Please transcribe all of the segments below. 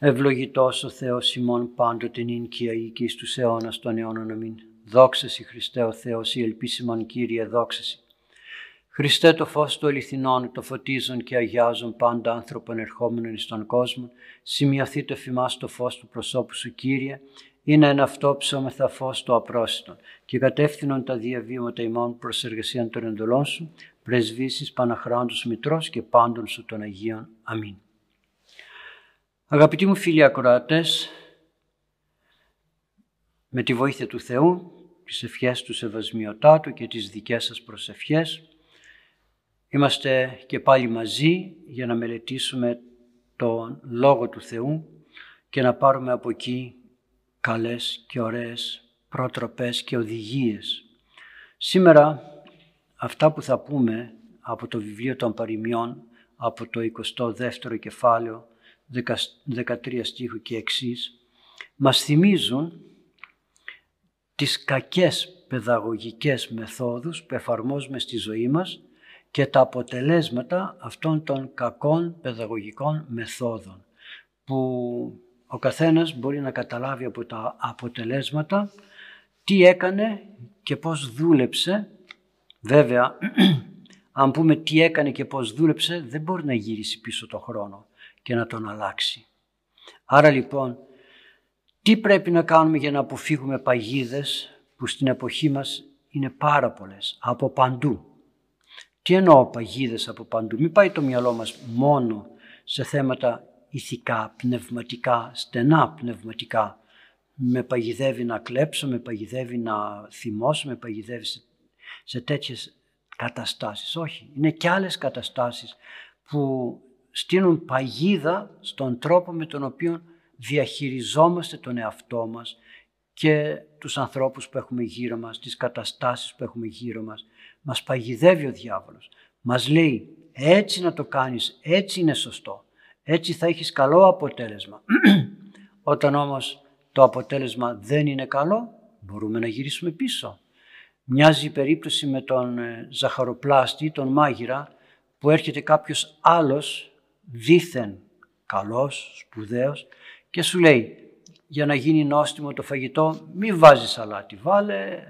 Ευλογητός ο Θεός ημών πάντοτε νυν και αεί και εις τους αιώνας των αιώνων αμήν. Δόξα Σοι Χριστέ ο Θεός, η ελπίσιμον Κύριε, δόξα Σοι. Χριστέ το φως του αληθινών, το φωτίζουν και αγιάζουν πάντα άνθρωπον ερχόμενων εις τον κόσμο, σημειωθεί το φημάς το φως του προσώπου Σου Κύριε, είναι ένα αυτό ψώμεθα φως το απρόσιτο και κατεύθυνον τα διαβήματα ημών προς εργασία των εντολών Σου, πρεσβήσεις Παναχράντους Μητρός και πάντων Σου των Αγίων. Αμήν. Αγαπητοί μου φίλοι ακροατές, με τη βοήθεια του Θεού, τις ευχές του Σεβασμιωτάτου και τις δικές σας προσευχές, είμαστε και πάλι μαζί για να μελετήσουμε τον Λόγο του Θεού και να πάρουμε από εκεί καλές και ωραίες προτροπές και οδηγίες. Σήμερα αυτά που θα πούμε από το βιβλίο των παροιμιών, από το 22ο κεφάλαιο, 13 στίχου και εξής, μας θυμίζουν τις κακές παιδαγωγικές μεθόδους που εφαρμόζουμε στη ζωή μας και τα αποτελέσματα αυτών των κακών παιδαγωγικών μεθόδων που ο καθένας μπορεί να καταλάβει από τα αποτελέσματα τι έκανε και πώς δούλεψε. Βέβαια, αν πούμε τι έκανε και πώς δούλεψε, δεν μπορεί να γυρίσει πίσω το χρόνο και να τον αλλάξει. Άρα λοιπόν, τι πρέπει να κάνουμε για να αποφύγουμε παγίδες που στην εποχή μας είναι πάρα πολλές, από παντού. Τι εννοώ παγίδες από παντού; Μην πάει το μυαλό μας μόνο σε θέματα ηθικά, πνευματικά, στενά πνευματικά. Με παγιδεύει να κλέψω, με παγιδεύει να θυμώσω, με παγιδεύει σε, σε τέτοιες καταστάσεις. Όχι, είναι και άλλες καταστάσεις που στείλουν παγίδα στον τρόπο με τον οποίο διαχειριζόμαστε τον εαυτό μας και τους ανθρώπους που έχουμε γύρω μας, τις καταστάσεις που έχουμε γύρω μας. Μας παγιδεύει ο διάβολος. Μας λέει έτσι να το κάνεις, έτσι είναι σωστό. Έτσι θα έχεις καλό αποτέλεσμα. Όταν όμως το αποτέλεσμα δεν είναι καλό, μπορούμε να γυρίσουμε πίσω. Μοιάζει η περίπτωση με τον ε, ζαχαροπλάστη, τον μάγειρα, που έρχεται κάποιος άλλος δήθεν καλός, σπουδαίος και σου λέει για να γίνει νόστιμο το φαγητό μη βάζεις σαλάτι, βάλε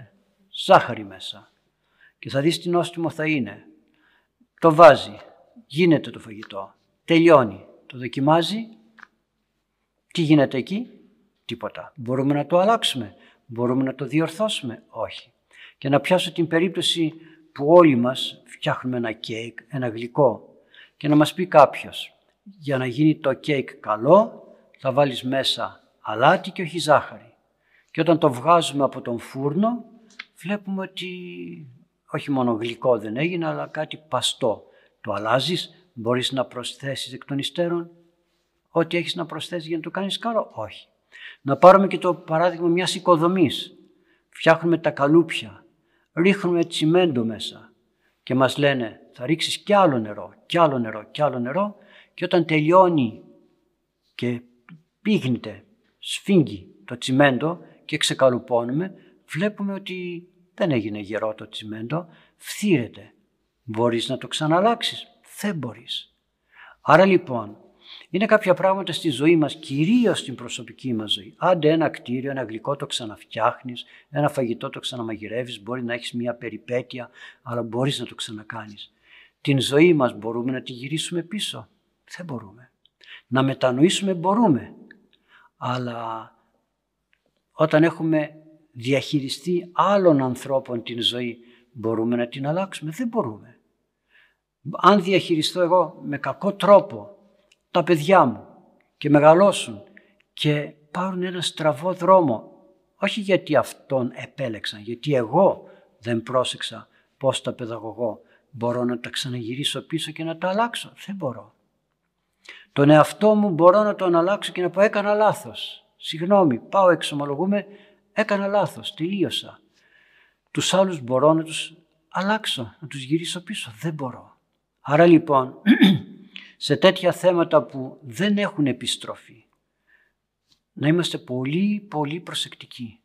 ζάχαρη μέσα και θα δεις τι νόστιμο θα είναι. Το βάζει, γίνεται το φαγητό, τελειώνει, το δοκιμάζει, τι γίνεται εκεί, τίποτα. Μπορούμε να το αλλάξουμε, μπορούμε να το διορθώσουμε, όχι. Και να πιάσω την περίπτωση που όλοι μας φτιάχνουμε ένα κέικ, ένα γλυκό και να μας πει κάποιος για να γίνει το κέικ καλό θα βάλεις μέσα αλάτι και όχι ζάχαρη. Και όταν το βγάζουμε από τον φούρνο βλέπουμε ότι όχι μόνο γλυκό δεν έγινε αλλά κάτι παστό. Το αλλάζεις, μπορείς να προσθέσεις εκ των υστέρων ό,τι έχεις να προσθέσεις για να το κάνεις καλό. Όχι. Να πάρουμε και το παράδειγμα μιας οικοδομής. Φτιάχνουμε τα καλούπια, ρίχνουμε τσιμέντο μέσα και μας λένε θα ρίξεις κι άλλο νερό, κι άλλο νερό, κι άλλο νερό και όταν τελειώνει και πήγνεται, σφίγγει το τσιμέντο και ξεκαλουπώνουμε, βλέπουμε ότι δεν έγινε γερό το τσιμέντο, φθύρεται. Μπορείς να το ξαναλλάξεις; Δεν μπορείς. Άρα λοιπόν, είναι κάποια πράγματα στη ζωή μας, κυρίως στην προσωπική μας ζωή. Άντε ένα κτίριο, ένα γλυκό το ξαναφτιάχνεις, ένα φαγητό το ξαναμαγειρεύεις, μπορεί να έχεις μια περιπέτεια, αλλά μπορείς να το ξανακάνεις. Την ζωή μας μπορούμε να τη γυρίσουμε πίσω; Δεν μπορούμε. Να μετανοήσουμε μπορούμε. Αλλά όταν έχουμε διαχειριστεί άλλων ανθρώπων την ζωή, μπορούμε να την αλλάξουμε; Δεν μπορούμε. Αν διαχειριστώ εγώ με κακό τρόπο τα παιδιά μου και μεγαλώσουν και πάρουν ένα στραβό δρόμο, όχι γιατί αυτόν επέλεξαν, γιατί εγώ δεν πρόσεξα πώς τα παιδαγωγώ, μπορώ να τα ξαναγυρίσω πίσω και να τα αλλάξω. Δεν μπορώ. Τον εαυτό μου μπορώ να τον αλλάξω και να πω έκανα λάθος. Συγγνώμη, πάω εξομολογούμε, έκανα λάθος, τελείωσα. Τους άλλους μπορώ να τους αλλάξω, να τους γυρίσω πίσω. Δεν μπορώ. Άρα λοιπόν, σε τέτοια θέματα που δεν έχουν επιστροφή, να είμαστε πολύ πολύ προσεκτικοί.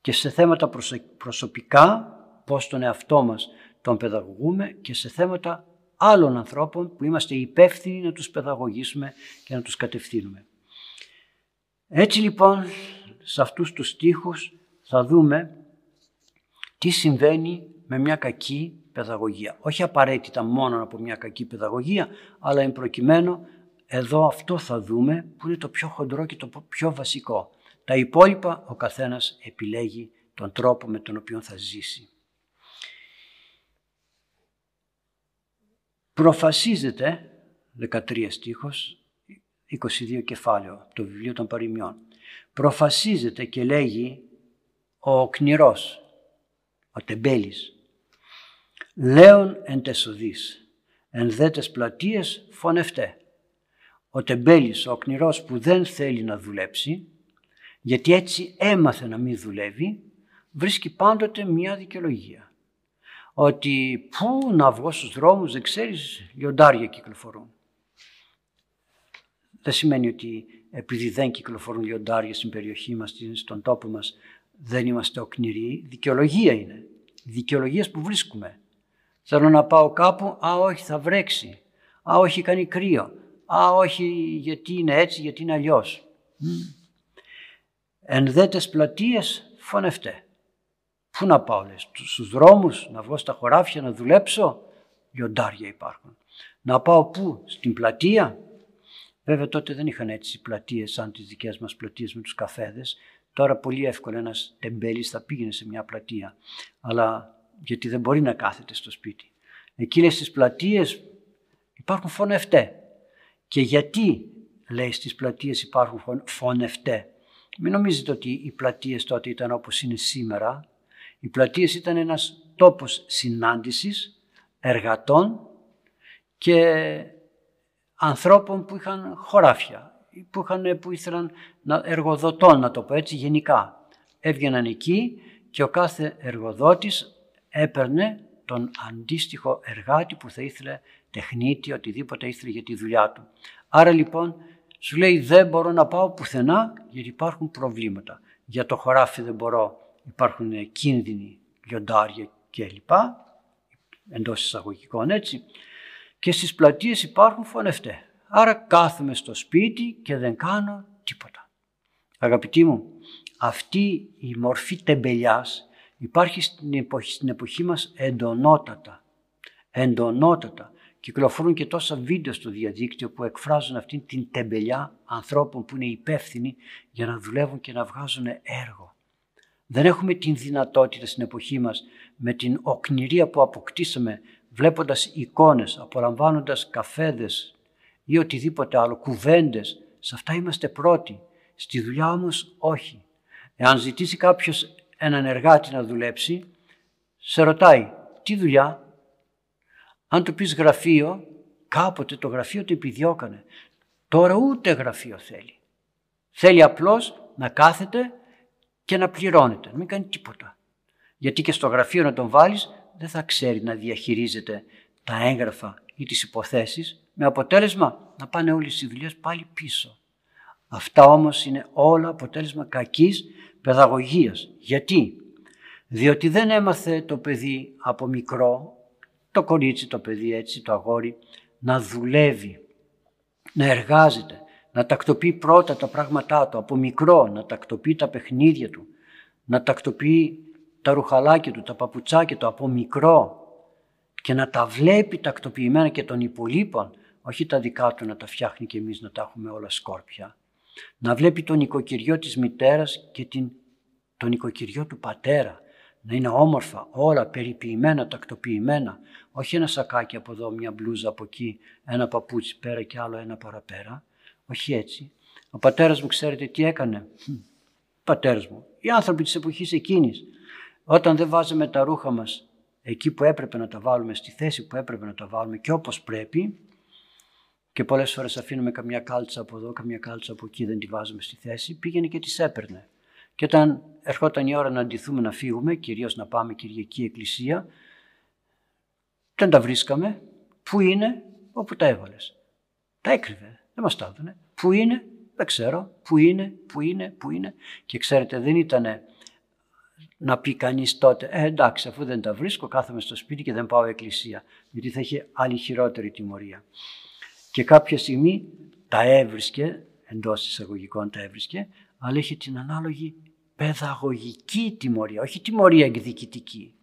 Και σε θέματα προσωπικά, πώς τον εαυτό μας τον παιδαγωγούμε και σε θέματα άλλων ανθρώπων που είμαστε υπεύθυνοι να τους παιδαγωγήσουμε και να τους κατευθύνουμε. Έτσι λοιπόν σε αυτούς τους στίχους θα δούμε τι συμβαίνει με μια κακή παιδαγωγία. Όχι απαραίτητα μόνο από μια κακή παιδαγωγία, αλλά εν προκειμένου εδώ αυτό θα δούμε που είναι το πιο χοντρό και το πιο βασικό. Τα υπόλοιπα ο καθένας επιλέγει τον τρόπο με τον οποίο θα ζήσει. Προφασίζεται, 13 στίχος, 22 κεφάλαιο, το βιβλίο των παροιμιών. Προφασίζεται και λέγει ο κνηρός, ο τεμπέλης. Λέων εν τεσοδείς, εν δέτες πλατείες φωνευτέ. Ο τεμπέλης, ο κνηρός που δεν θέλει να δουλέψει, γιατί έτσι έμαθε να μην δουλεύει, βρίσκει πάντοτε μία δικαιολογία. Ότι πού να βγω στους δρόμους δεν ξέρεις, λιοντάρια κυκλοφορούν. Δεν σημαίνει ότι επειδή δεν κυκλοφορούν λιοντάρια στην περιοχή μας, στον τόπο μας, δεν είμαστε οκνηροί. Δικαιολογία είναι. Δικαιολογίες που βρίσκουμε. Θέλω να πάω κάπου, α όχι θα βρέξει, α όχι κάνει κρύο, α όχι γιατί είναι έτσι, γιατί είναι αλλιώς. Εν δέτες πλατείες φωνευτέ. Πού να πάω λες, στους δρόμους, να βγω στα χωράφια να δουλέψω, λιοντάρια υπάρχουν. Να πάω πού, στην πλατεία. Βέβαια τότε δεν είχαν έτσι πλατείες σαν τις δικές μας πλατείες με τους καφέδες. Τώρα πολύ εύκολα ένας τεμπέλης θα πήγαινε σε μια πλατεία. Αλλά γιατί δεν μπορεί να κάθεται στο σπίτι. Εκείνες στις πλατείες υπάρχουν φωνευτέ. Και γιατί λέει στις πλατείες υπάρχουν φωνευτέ; Μην νομίζετε ότι οι πλατείες τότε ήταν όπως είναι σήμερα. Οι πλατείες ήταν ένας τόπος συνάντησης εργατών και ανθρώπων που είχαν χωράφια, που, είχαν, που ήθελαν να, εργοδοτών, να το πω έτσι γενικά. Έβγαιναν εκεί και ο κάθε εργοδότης έπαιρνε τον αντίστοιχο εργάτη που θα ήθελε τεχνίτη, οτιδήποτε ήθελε για τη δουλειά του. Άρα λοιπόν σου λέει δεν μπορώ να πάω πουθενά γιατί υπάρχουν προβλήματα. Για το χωράφι δεν μπορώ, υπάρχουν κίνδυνοι, λιοντάρια κλπ. Εντός εισαγωγικών έτσι. Και στις πλατείες υπάρχουν φωνευτές. Άρα κάθομαι στο σπίτι και δεν κάνω τίποτα. Αγαπητοί μου, αυτή η μορφή τεμπελιάς υπάρχει στην εποχή, στην εποχή μας εντονότατα. Εντονότατα. Κυκλοφορούν και τόσα βίντεο στο διαδίκτυο που εκφράζουν αυτήν την τεμπελιά ανθρώπων που είναι υπεύθυνοι για να δουλεύουν και να βγάζουν έργο. Δεν έχουμε την δυνατότητα στην εποχή μας με την οκνηρία που αποκτήσαμε βλέποντας εικόνες, απολαμβάνοντας καφέδες ή οτιδήποτε άλλο, κουβέντες. Σε αυτά είμαστε πρώτοι. Στη δουλειά όμως όχι. Εάν ζητήσει κάποιος έναν εργάτη να δουλέψει, σε ρωτάει τι δουλειά; Αν του πεις γραφείο, κάποτε το γραφείο το επιδιώκανε. Τώρα ούτε γραφείο θέλει. Θέλει απλώς να κάθεται και να πληρώνεται, να μην κάνει τίποτα. Γιατί και στο γραφείο να τον βάλεις δεν θα ξέρει να διαχειρίζεται τα έγγραφα ή τις υποθέσεις με αποτέλεσμα να πάνε όλες οι δουλειές πάλι πίσω. Αυτά όμως είναι όλα αποτέλεσμα κακής παιδαγωγίας. Γιατί; Διότι δεν έμαθε το παιδί από μικρό, το κορίτσι, το παιδί έτσι, το αγόρι, να δουλεύει, να εργάζεται, να τακτοποιεί πρώτα τα πράγματά του, από μικρό, να τακτοποιεί τα παιχνίδια του, να τακτοποιεί τα ρουχαλάκια του, τα παπουτσάκια του από μικρό και να τα βλέπει τακτοποιημένα και των υπολείπων, όχι τα δικά του να τα φτιάχνει και εμείς να τα έχουμε όλα σκόρπια. Να βλέπει τον οικοκυριό της μητέρας και την, τον οικοκυριό του πατέρα. Να είναι όμορφα, όλα περιποιημένα, τακτοποιημένα. Όχι ένα σακάκι από εδώ, μια μπλούζα από εκεί, ένα παπούτσι πέρα και άλλο ένα παραπέρα. Όχι έτσι. Ο πατέρας μου ξέρετε τι έκανε; Πατέρας μου. Οι άνθρωποι της εποχής εκείνης όταν δεν βάζαμε τα ρούχα μας εκεί που έπρεπε να τα βάλουμε, στη θέση που έπρεπε να τα βάλουμε και όπως πρέπει και πολλές φορές αφήνουμε καμιά κάλτσα από εδώ, καμιά κάλτσα από εκεί, δεν τη βάζουμε στη θέση, πήγαινε και τις έπαιρνε. Και όταν ερχόταν η ώρα να αντιθούμε να φύγουμε, κυρίως να πάμε Κυριακή Εκκλησία, δεν τα βρίσκαμε. Πού είναι, όπου τα έβαλες. Τα έκρυβε, δεν μας τα έδωνε. Πού είναι, δεν ξέρω. Πού είναι, πού είναι, πού είναι; Και ξέρετε, δεν ήτανε να πει κανείς τότε, ε, εντάξει, αφού δεν τα βρίσκω, κάθομαι στο σπίτι και δεν πάω εκκλησία, γιατί θα είχε άλλη χειρότερη τιμωρία. Και κάποια στιγμή τα έβρισκε εντός εισαγωγικών τα έβρισκε, αλλά είχε την ανάλογη παιδαγωγική τιμωρία, όχι τιμωρία εκδικητική.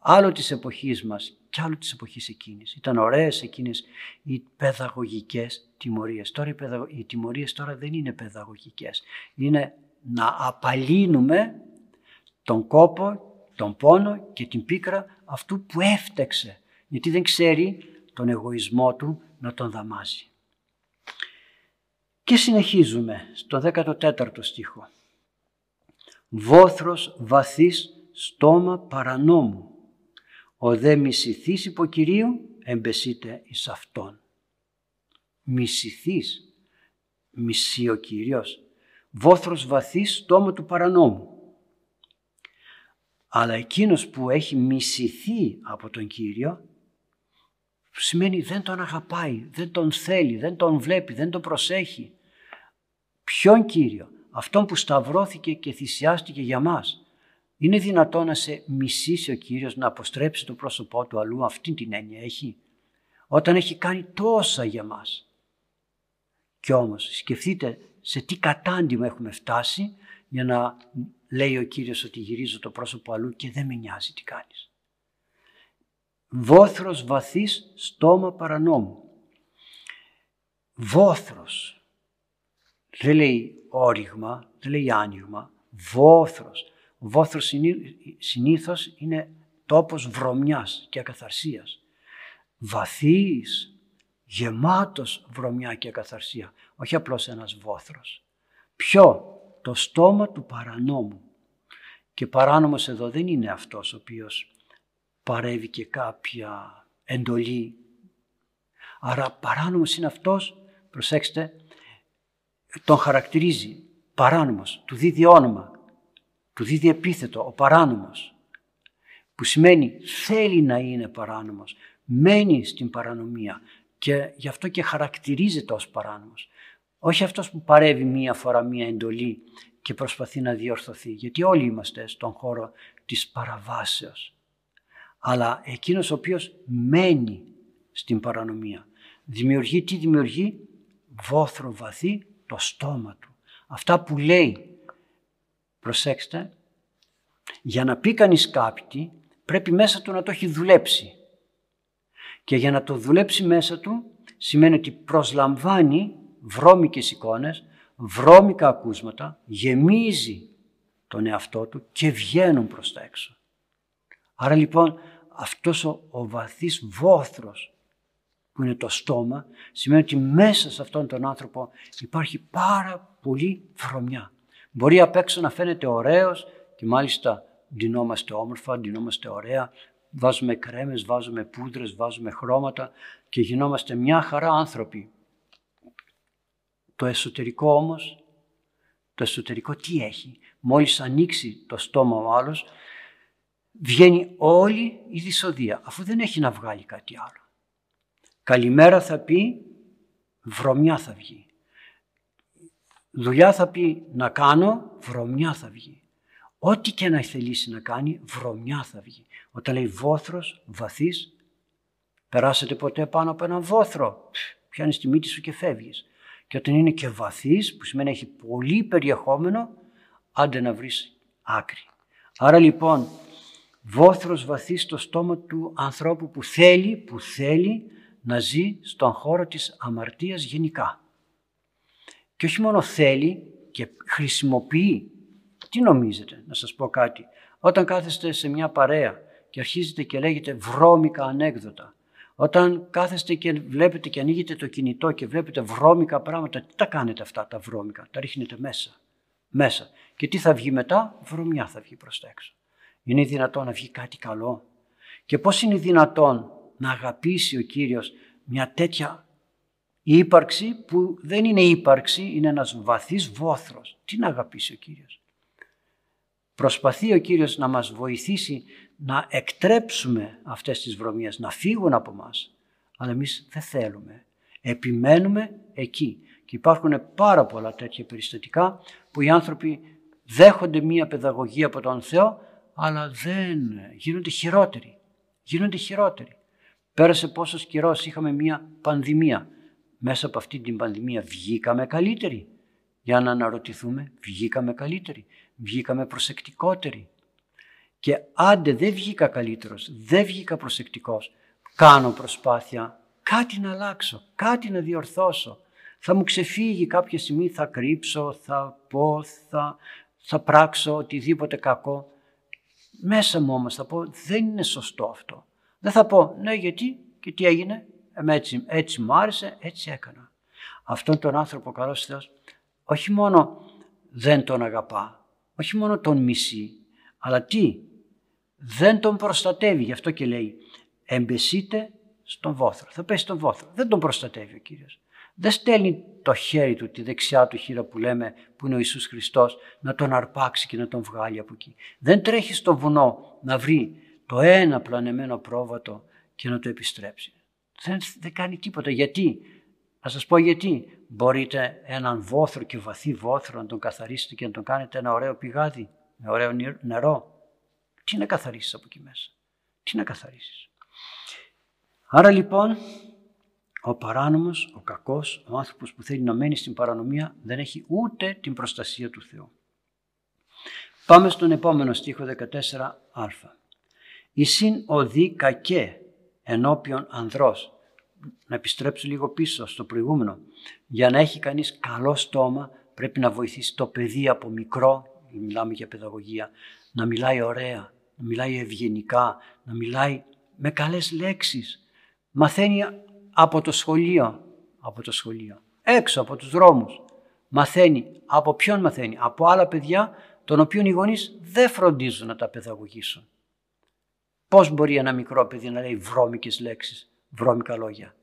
Άλλο της εποχής μας και άλλο της εποχής εκείνης. Ήταν ωραίες εκείνες οι παιδαγωγικές τιμωρίες. Τώρα οι, παιδαγω... οι τιμωρίες τώρα δεν είναι παιδαγωγικές. Είναι να απαλύνουμε τον κόπο, τον πόνο και την πίκρα αυτού που έφτεξε. Γιατί δεν ξέρει τον εγωισμό του να τον δαμάζει. Και συνεχίζουμε στο 14ο στίχο. Βόθρος βαθύς στόμα παρανόμου. Ο δε μισηθής υποκυρίου εμπεσείται εις αυτόν. Μισηθής, μισεί ο Κύριος. Βόθρος βαθύς στόμα του παρανόμου. Αλλά εκείνος που έχει μισηθεί από τον Κύριο σημαίνει δεν τον αγαπάει, δεν τον θέλει, δεν τον βλέπει, δεν τον προσέχει. Ποιον Κύριο, αυτόν που σταυρώθηκε και θυσιάστηκε για μας. Είναι δυνατόν να σε μισήσει ο Κύριος να αποστρέψει το πρόσωπό του αλλού, αυτή την έννοια έχει. Όταν έχει κάνει τόσα για μας. Κι όμως σκεφτείτε σε τι κατάντημα έχουμε φτάσει για να λέει ο Κύριος ότι γυρίζω το πρόσωπο αλλού και δεν με νοιάζει τι κάνεις. Βόθρος βαθύς στόμα παρανόμου. Βόθρος δεν λέει όριγμα, δεν λέει άνοιγμα, βόθρος. Ο βόθρος συνήθως είναι τόπος βρωμιάς και ακαθαρσίας. Βαθύς, γεμάτος βρωμιά και ακαθαρσία, όχι απλώς ένας βόθρος. Ποιο, το στόμα του παρανόμου. Και παράνομος εδώ δεν είναι αυτός ο οποίος παρεύει και κάποια εντολή. Άρα παράνομος είναι αυτός, προσέξτε, τον χαρακτηρίζει παράνομος, του δίδει όνομα, του δίδει επίθετο, ο παράνομος, που σημαίνει θέλει να είναι παράνομος, μένει στην παρανομία και γι' αυτό και χαρακτηρίζεται ως παράνομος. Όχι αυτός που παρεύει μία φορά μία εντολή και προσπαθεί να διορθωθεί, γιατί όλοι είμαστε στον χώρο της παραβάσεως. Αλλά εκείνος ο οποίος μένει στην παρανομία. Δημιουργεί, τι δημιουργεί, βόθρο βαθύ το στόμα του. Αυτά που λέει, προσέξτε, για να πει κανείς κάτι πρέπει μέσα του να το έχει δουλέψει. Και για να το δουλέψει μέσα του σημαίνει ότι προσλαμβάνει βρώμικες εικόνες, βρώμικα ακούσματα, γεμίζει τον εαυτό του και βγαίνουν προς τα έξω. Άρα λοιπόν αυτός ο, ο βαθύς βόθρος που είναι το στόμα, σημαίνει ότι μέσα σε αυτόν τον άνθρωπο υπάρχει πάρα πολύ βρωμιά. Μπορεί απ' έξω να φαίνεται ωραίος και μάλιστα ντυνόμαστε όμορφα, ντυνόμαστε ωραία, βάζουμε κρέμες, βάζουμε πούδρες, βάζουμε χρώματα και γινόμαστε μια χαρά άνθρωποι. Το εσωτερικό όμως, το εσωτερικό τι έχει; Μόλις ανοίξει το στόμα ο άλλος, βγαίνει όλη η δυσοδεία, αφού δεν έχει να βγάλει κάτι άλλο. Καλημέρα θα πει, βρωμιά θα βγει. Δουλειά θα πει να κάνω, βρωμιά θα βγει. Ό,τι και να θελήσει να κάνει, βρωμιά θα βγει. Όταν λέει βόθρος, βαθύς, περάσετε ποτέ πάνω από ένα βόθρο, πιάνεις τη μύτη σου και φεύγεις. Και όταν είναι και βαθύς, που σημαίνει έχει πολύ περιεχόμενο, άντε να βρεις άκρη. Άρα λοιπόν, βόθρος βαθύς στο στόμα του ανθρώπου που θέλει, που θέλει να ζει στον χώρο της αμαρτίας γενικά. Και όχι μόνο θέλει και χρησιμοποιεί. Τι νομίζετε, να σας πω κάτι. Όταν κάθεστε σε μια παρέα και αρχίζετε και λέγετε βρώμικα ανέκδοτα, όταν κάθεστε και βλέπετε και ανοίγετε το κινητό και βλέπετε βρώμικα πράγματα, τι τα κάνετε αυτά τα βρώμικα, τα ρίχνετε μέσα. Μέσα. Και τι θα βγει μετά, βρωμιά θα βγει προς τα έξω. Είναι δυνατόν να βγει κάτι καλό; Και πώς είναι δυνατόν να αγαπήσει ο Κύριος μια τέτοια ύπαρξη που δεν είναι ύπαρξη, είναι ένας βαθύς βόθρος; Τι να αγαπήσει ο Κύριος; Προσπαθεί ο Κύριος να μας βοηθήσει να εκτρέψουμε αυτές τις βρωμίες, να φύγουν από μας. Αλλά εμείς δεν θέλουμε. Επιμένουμε εκεί. Και υπάρχουν πάρα πολλά τέτοια περιστατικά που οι άνθρωποι δέχονται μία παιδαγωγία από τον Θεό αλλά δεν γίνονται χειρότεροι. Γίνονται χειρότεροι. Πέρασε πόσος καιρός είχαμε μια πανδημία. μέσα από αυτή την πανδημία βγήκαμε καλύτεροι. Για να αναρωτηθούμε, βγήκαμε καλύτεροι, βγήκαμε προσεκτικότεροι. Και άντε δεν βγήκα καλύτερος, δεν βγήκα προσεκτικός, κάνω προσπάθεια κάτι να αλλάξω, κάτι να διορθώσω. Θα μου ξεφύγει κάποια στιγμή, θα κρύψω, θα πω, θα, θα πράξω οτιδήποτε κακό. Μέσα μου όμως θα πω δεν είναι σωστό αυτό. Δεν θα πω ναι γιατί και τι έγινε, ε, έτσι, έτσι μου άρεσε, έτσι έκανα. Αυτόν τον άνθρωπο ο καλός Θεός όχι μόνο δεν τον αγαπά, όχι μόνο τον μισεί, αλλά τι, δεν τον προστατεύει. Γι' αυτό και λέει εμπεσείτε στον βόθρο. Θα πέσει στον βόθρο. Δεν τον προστατεύει ο Κύριος. Δεν στέλνει το χέρι του, τη δεξιά του χείρα που λέμε που είναι ο Ιησούς Χριστός να τον αρπάξει και να τον βγάλει από εκεί. Δεν τρέχει στο βουνό να βρει το ένα πλανεμένο πρόβατο και να το επιστρέψει. Δεν, δεν κάνει τίποτα. Γιατί; Να σας πω γιατί. Μπορείτε έναν βόθρο και βαθύ βόθρο να τον καθαρίσετε και να τον κάνετε ένα ωραίο πηγάδι με ωραίο νερό. Τι να καθαρίσεις από εκεί μέσα; Τι να καθαρίσεις; Άρα λοιπόν ο παράνομος, ο κακός, ο άνθρωπος που θέλει να μένει στην παρανομία δεν έχει ούτε την προστασία του Θεού. Πάμε στον επόμενο στίχο 14α. «Η συν οδή κακέ ενώπιον ανδρός». Να επιστρέψω λίγο πίσω στο προηγούμενο. Για να έχει κανείς καλό στόμα πρέπει να βοηθήσει το παιδί από μικρό, μιλάμε για παιδαγωγία, να μιλάει ωραία, να μιλάει ευγενικά, να μιλάει με καλές λέξεις. Μαθαίνει από το σχολείο, από το σχολείο, έξω από τους δρόμους. Μαθαίνει. Από ποιον μαθαίνει; Από άλλα παιδιά των οποίων οι γονείς δεν φροντίζουν να τα παιδαγωγήσουν. Πώς μπορεί ένα μικρό παιδί να λέει βρώμικες λέξεις, βρώμικα λόγια;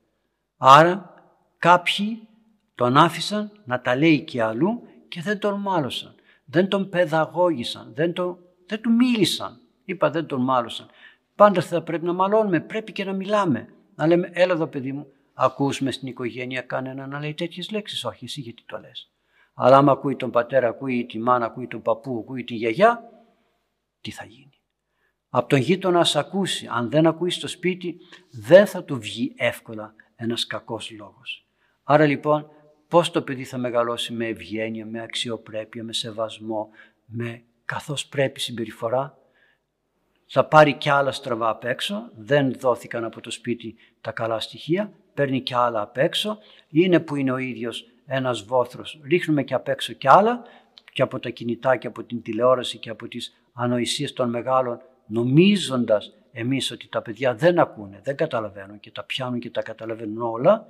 Άρα κάποιοι τον άφησαν να τα λέει και αλλού και δεν τον μάλωσαν. Δεν τον παιδαγώγησαν, δεν, τον, δεν του μίλησαν. Είπα δεν τον μάλωσαν. Πάντα θα πρέπει να μαλώνουμε, πρέπει και να μιλάμε. Να λέμε, έλα εδώ παιδί μου, ακούς μες στην οικογένεια κανένα να λέει τέτοιες λέξεις. Όχι, εσύ γιατί το λες. Αλλά άμα ακούει τον πατέρα, ακούει τη μάνα, ακούει τον παππού, ακούει τη γιαγιά, τι θα γίνει. Από τον γείτονα να ακούσει. Αν δεν ακούει στο σπίτι, δεν θα του βγει εύκολα ένας κακός λόγος. Άρα λοιπόν, πώς το παιδί θα μεγαλώσει με ευγένεια, με αξιοπρέπεια, με σεβασμό, με καθώς πρέπει συμπεριφορά, θα πάρει κι άλλα στραβά απ' έξω, δεν δόθηκαν από το σπίτι τα καλά στοιχεία, παίρνει κι άλλα απ' έξω, είναι που είναι ο ίδιος ένας βόθρος, ρίχνουμε κι απ' έξω κι άλλα και από τα κινητά και από την τηλεόραση και από τις ανοησίες των μεγάλων νομίζοντας εμείς ότι τα παιδιά δεν ακούνε, δεν καταλαβαίνουν και τα πιάνουν και τα καταλαβαίνουν όλα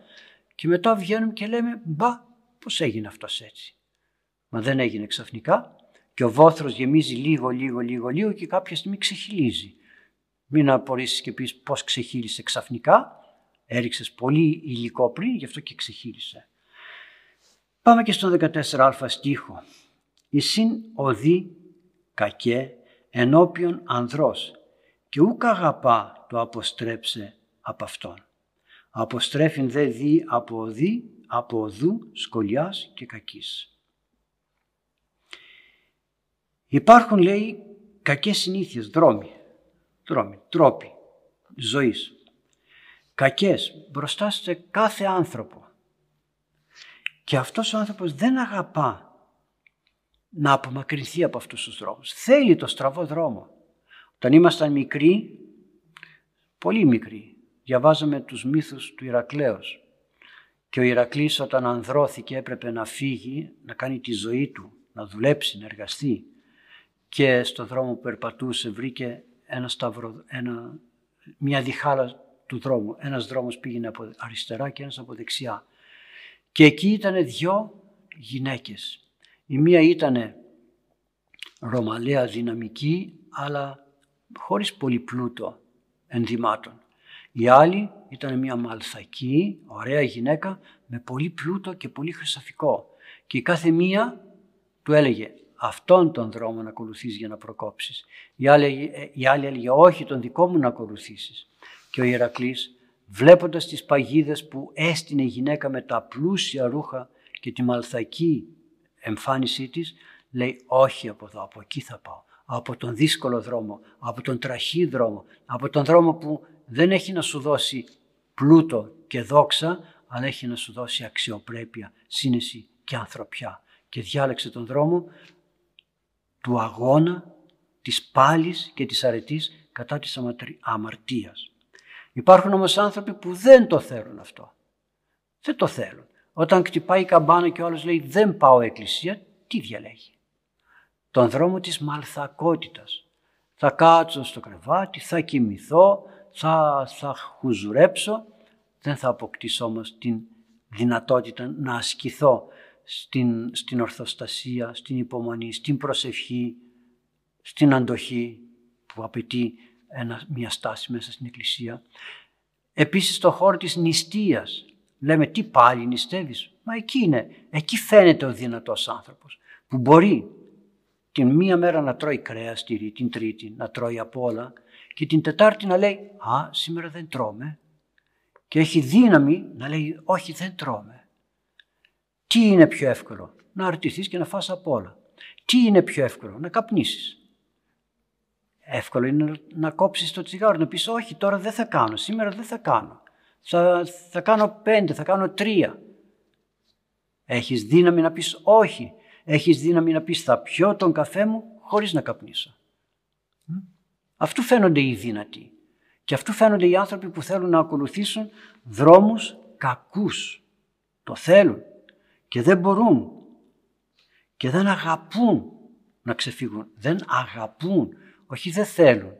και μετά βγαίνουν και λέμε μπα πώς έγινε αυτός έτσι. Μα δεν έγινε ξαφνικά, και ο βόθρος γεμίζει λίγο, λίγο, λίγο, λίγο και κάποια στιγμή ξεχυλίζει. Μην απορρίσεις και πεις πώς ξεχύλισε ξαφνικά. Έριξες πολύ υλικό πριν, γι' αυτό και ξεχύλισε. Πάμε και στον 14α στίχο. «Η συν οδή κακέ ενώπιον ανδρός και ούκ αγαπά το αποστρέψε από αυτόν. Αποστρέφειν δε δι από οδή, από οδού, σκολιάς και κακής. Υπάρχουν λέει κακές συνήθειες, δρόμοι, δρόμοι, τρόποι ζωής. Κακές μπροστά σε κάθε άνθρωπο. Και αυτός ο άνθρωπος δεν αγαπά να απομακρυνθεί από αυτούς τους δρόμους. Θέλει το στραβό δρόμο. Όταν ήμασταν μικροί, πολύ μικροί, διαβάζαμε τους μύθους του Ηρακλέως. Και ο Ηρακλής όταν ανδρώθηκε έπρεπε να φύγει, να κάνει τη ζωή του, να δουλέψει, να εργαστεί και στο δρόμο που περπατούσε βρήκε ένα σταυρο, ένα, μια διχάλα του δρόμου. Ένας δρόμος πήγαινε από αριστερά και ένας από δεξιά. Και εκεί ήταν δυο γυναίκες. Η μία ήταν ρωμαλαία δυναμική αλλά χωρίς πολύ πλούτο ενδυμάτων. Η άλλη ήταν μια μαλθακή, ωραία γυναίκα με πολύ πλούτο και πολύ χρυσαφικό. Και η κάθε μία του έλεγε αυτόν τον δρόμο να ακολουθείς για να προκόψεις. Η άλλη, η άλλη έλεγε όχι τον δικό μου να ακολουθήσεις. Και ο Ηρακλής βλέποντας τις παγίδες που έστεινε η γυναίκα με τα πλούσια ρούχα και τη μαλθακή εμφάνισή της λέει όχι από εδώ, από εκεί θα πάω. Από τον δύσκολο δρόμο, από τον τραχή δρόμο, από τον δρόμο που δεν έχει να σου δώσει πλούτο και δόξα, αλλά έχει να σου δώσει αξιοπρέπεια, σύνεση και ανθρωπιά. Και διάλεξε τον δρόμο του αγώνα, της πάλης και της αρετής κατά της αμαρτίας. Υπάρχουν όμως άνθρωποι που δεν το θέλουν αυτό. Δεν το θέλουν. Όταν κτυπάει η καμπάνα και ο άλλος λέει δεν πάω εκκλησία, τι διαλέγει. Τον δρόμο της μαλθακότητας. Θα κάτσω στο κρεβάτι, θα κοιμηθώ, θα, θα χουζουρέψω. Δεν θα αποκτήσω όμως την δυνατότητα να ασκηθώ στην, στην ορθοστασία, στην υπομονή, στην προσευχή, στην αντοχή που απαιτεί ένα, μια στάση μέσα στην Εκκλησία. Επίσης στο χώρο της νηστείας. Λέμε τι πάλι νηστεύεις; Μα εκεί είναι. Εκεί φαίνεται ο δυνατός άνθρωπος που μπορεί την μία μέρα να τρώει κρέας, την τρίτη να τρώει απ' όλα και την Τετάρτη να λέει «Α, σήμερα δεν τρώμε» και έχει δύναμη να λέει «Όχι, δεν τρώμε». Τι είναι πιο εύκολο, να αρτηθείς και να φας απ' όλα. Τι είναι πιο εύκολο, να καπνίσεις. Εύκολο είναι να κόψεις το τσιγάρο, να πεις «Όχι, τώρα δεν θα κάνω, σήμερα δεν θα κάνω». Θα, θα κάνω πέντε, θα κάνω τρία. Έχεις δύναμη να πεις «Όχι». Έχεις δύναμη να πεις «Θα πιω τον καφέ μου χωρίς να καπνίσω». Αυτού φαίνονται οι δυνατοί. Και αυτού φαίνονται οι άνθρωποι που θέλουν να ακολουθήσουν δρόμους κακούς. Το θέλουν και δεν μπορούν και δεν αγαπούν να ξεφύγουν. Δεν αγαπούν, όχι δεν θέλουν.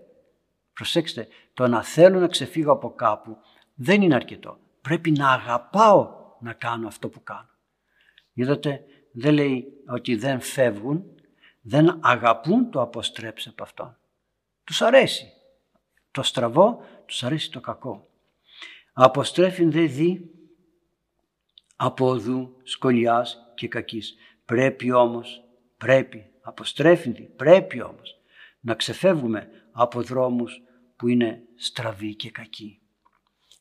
Προσέξτε, το να θέλω να ξεφύγω από κάπου δεν είναι αρκετό. Πρέπει να αγαπάω να κάνω αυτό που κάνω. Είδατε, δεν λέει ότι δεν φεύγουν, δεν αγαπούν το αποστρέψε από αυτόν. Τους αρέσει. Το στραβό τους αρέσει το κακό. Αποστρέφειν δε δει από οδού σκολιάς και κακής. Πρέπει όμως, πρέπει, αποστρέφειν δει, πρέπει όμως να ξεφεύγουμε από δρόμους που είναι στραβοί και κακοί.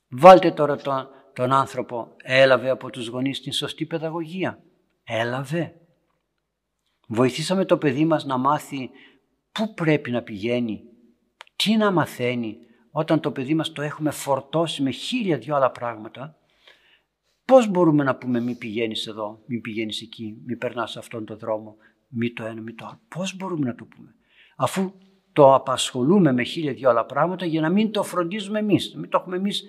Βάλτε τώρα τον, τον άνθρωπο, έλαβε από τους γονείς την σωστή παιδαγωγία. Έλαβε. Βοηθήσαμε το παιδί μας να μάθει πού πρέπει να πηγαίνει, τι να μαθαίνει όταν το παιδί μας το έχουμε φορτώσει με χίλια δυο άλλα πράγματα. Πώς μπορούμε να πούμε μη πηγαίνεις εδώ, μη πηγαίνεις εκεί, μη περνάς αυτόν τον δρόμο, μη το ένα, μη το άλλο. Πώς μπορούμε να το πούμε. Αφού το απασχολούμε με χίλια δυο άλλα πράγματα για να μην το φροντίζουμε εμείς, μην το έχουμε εμείς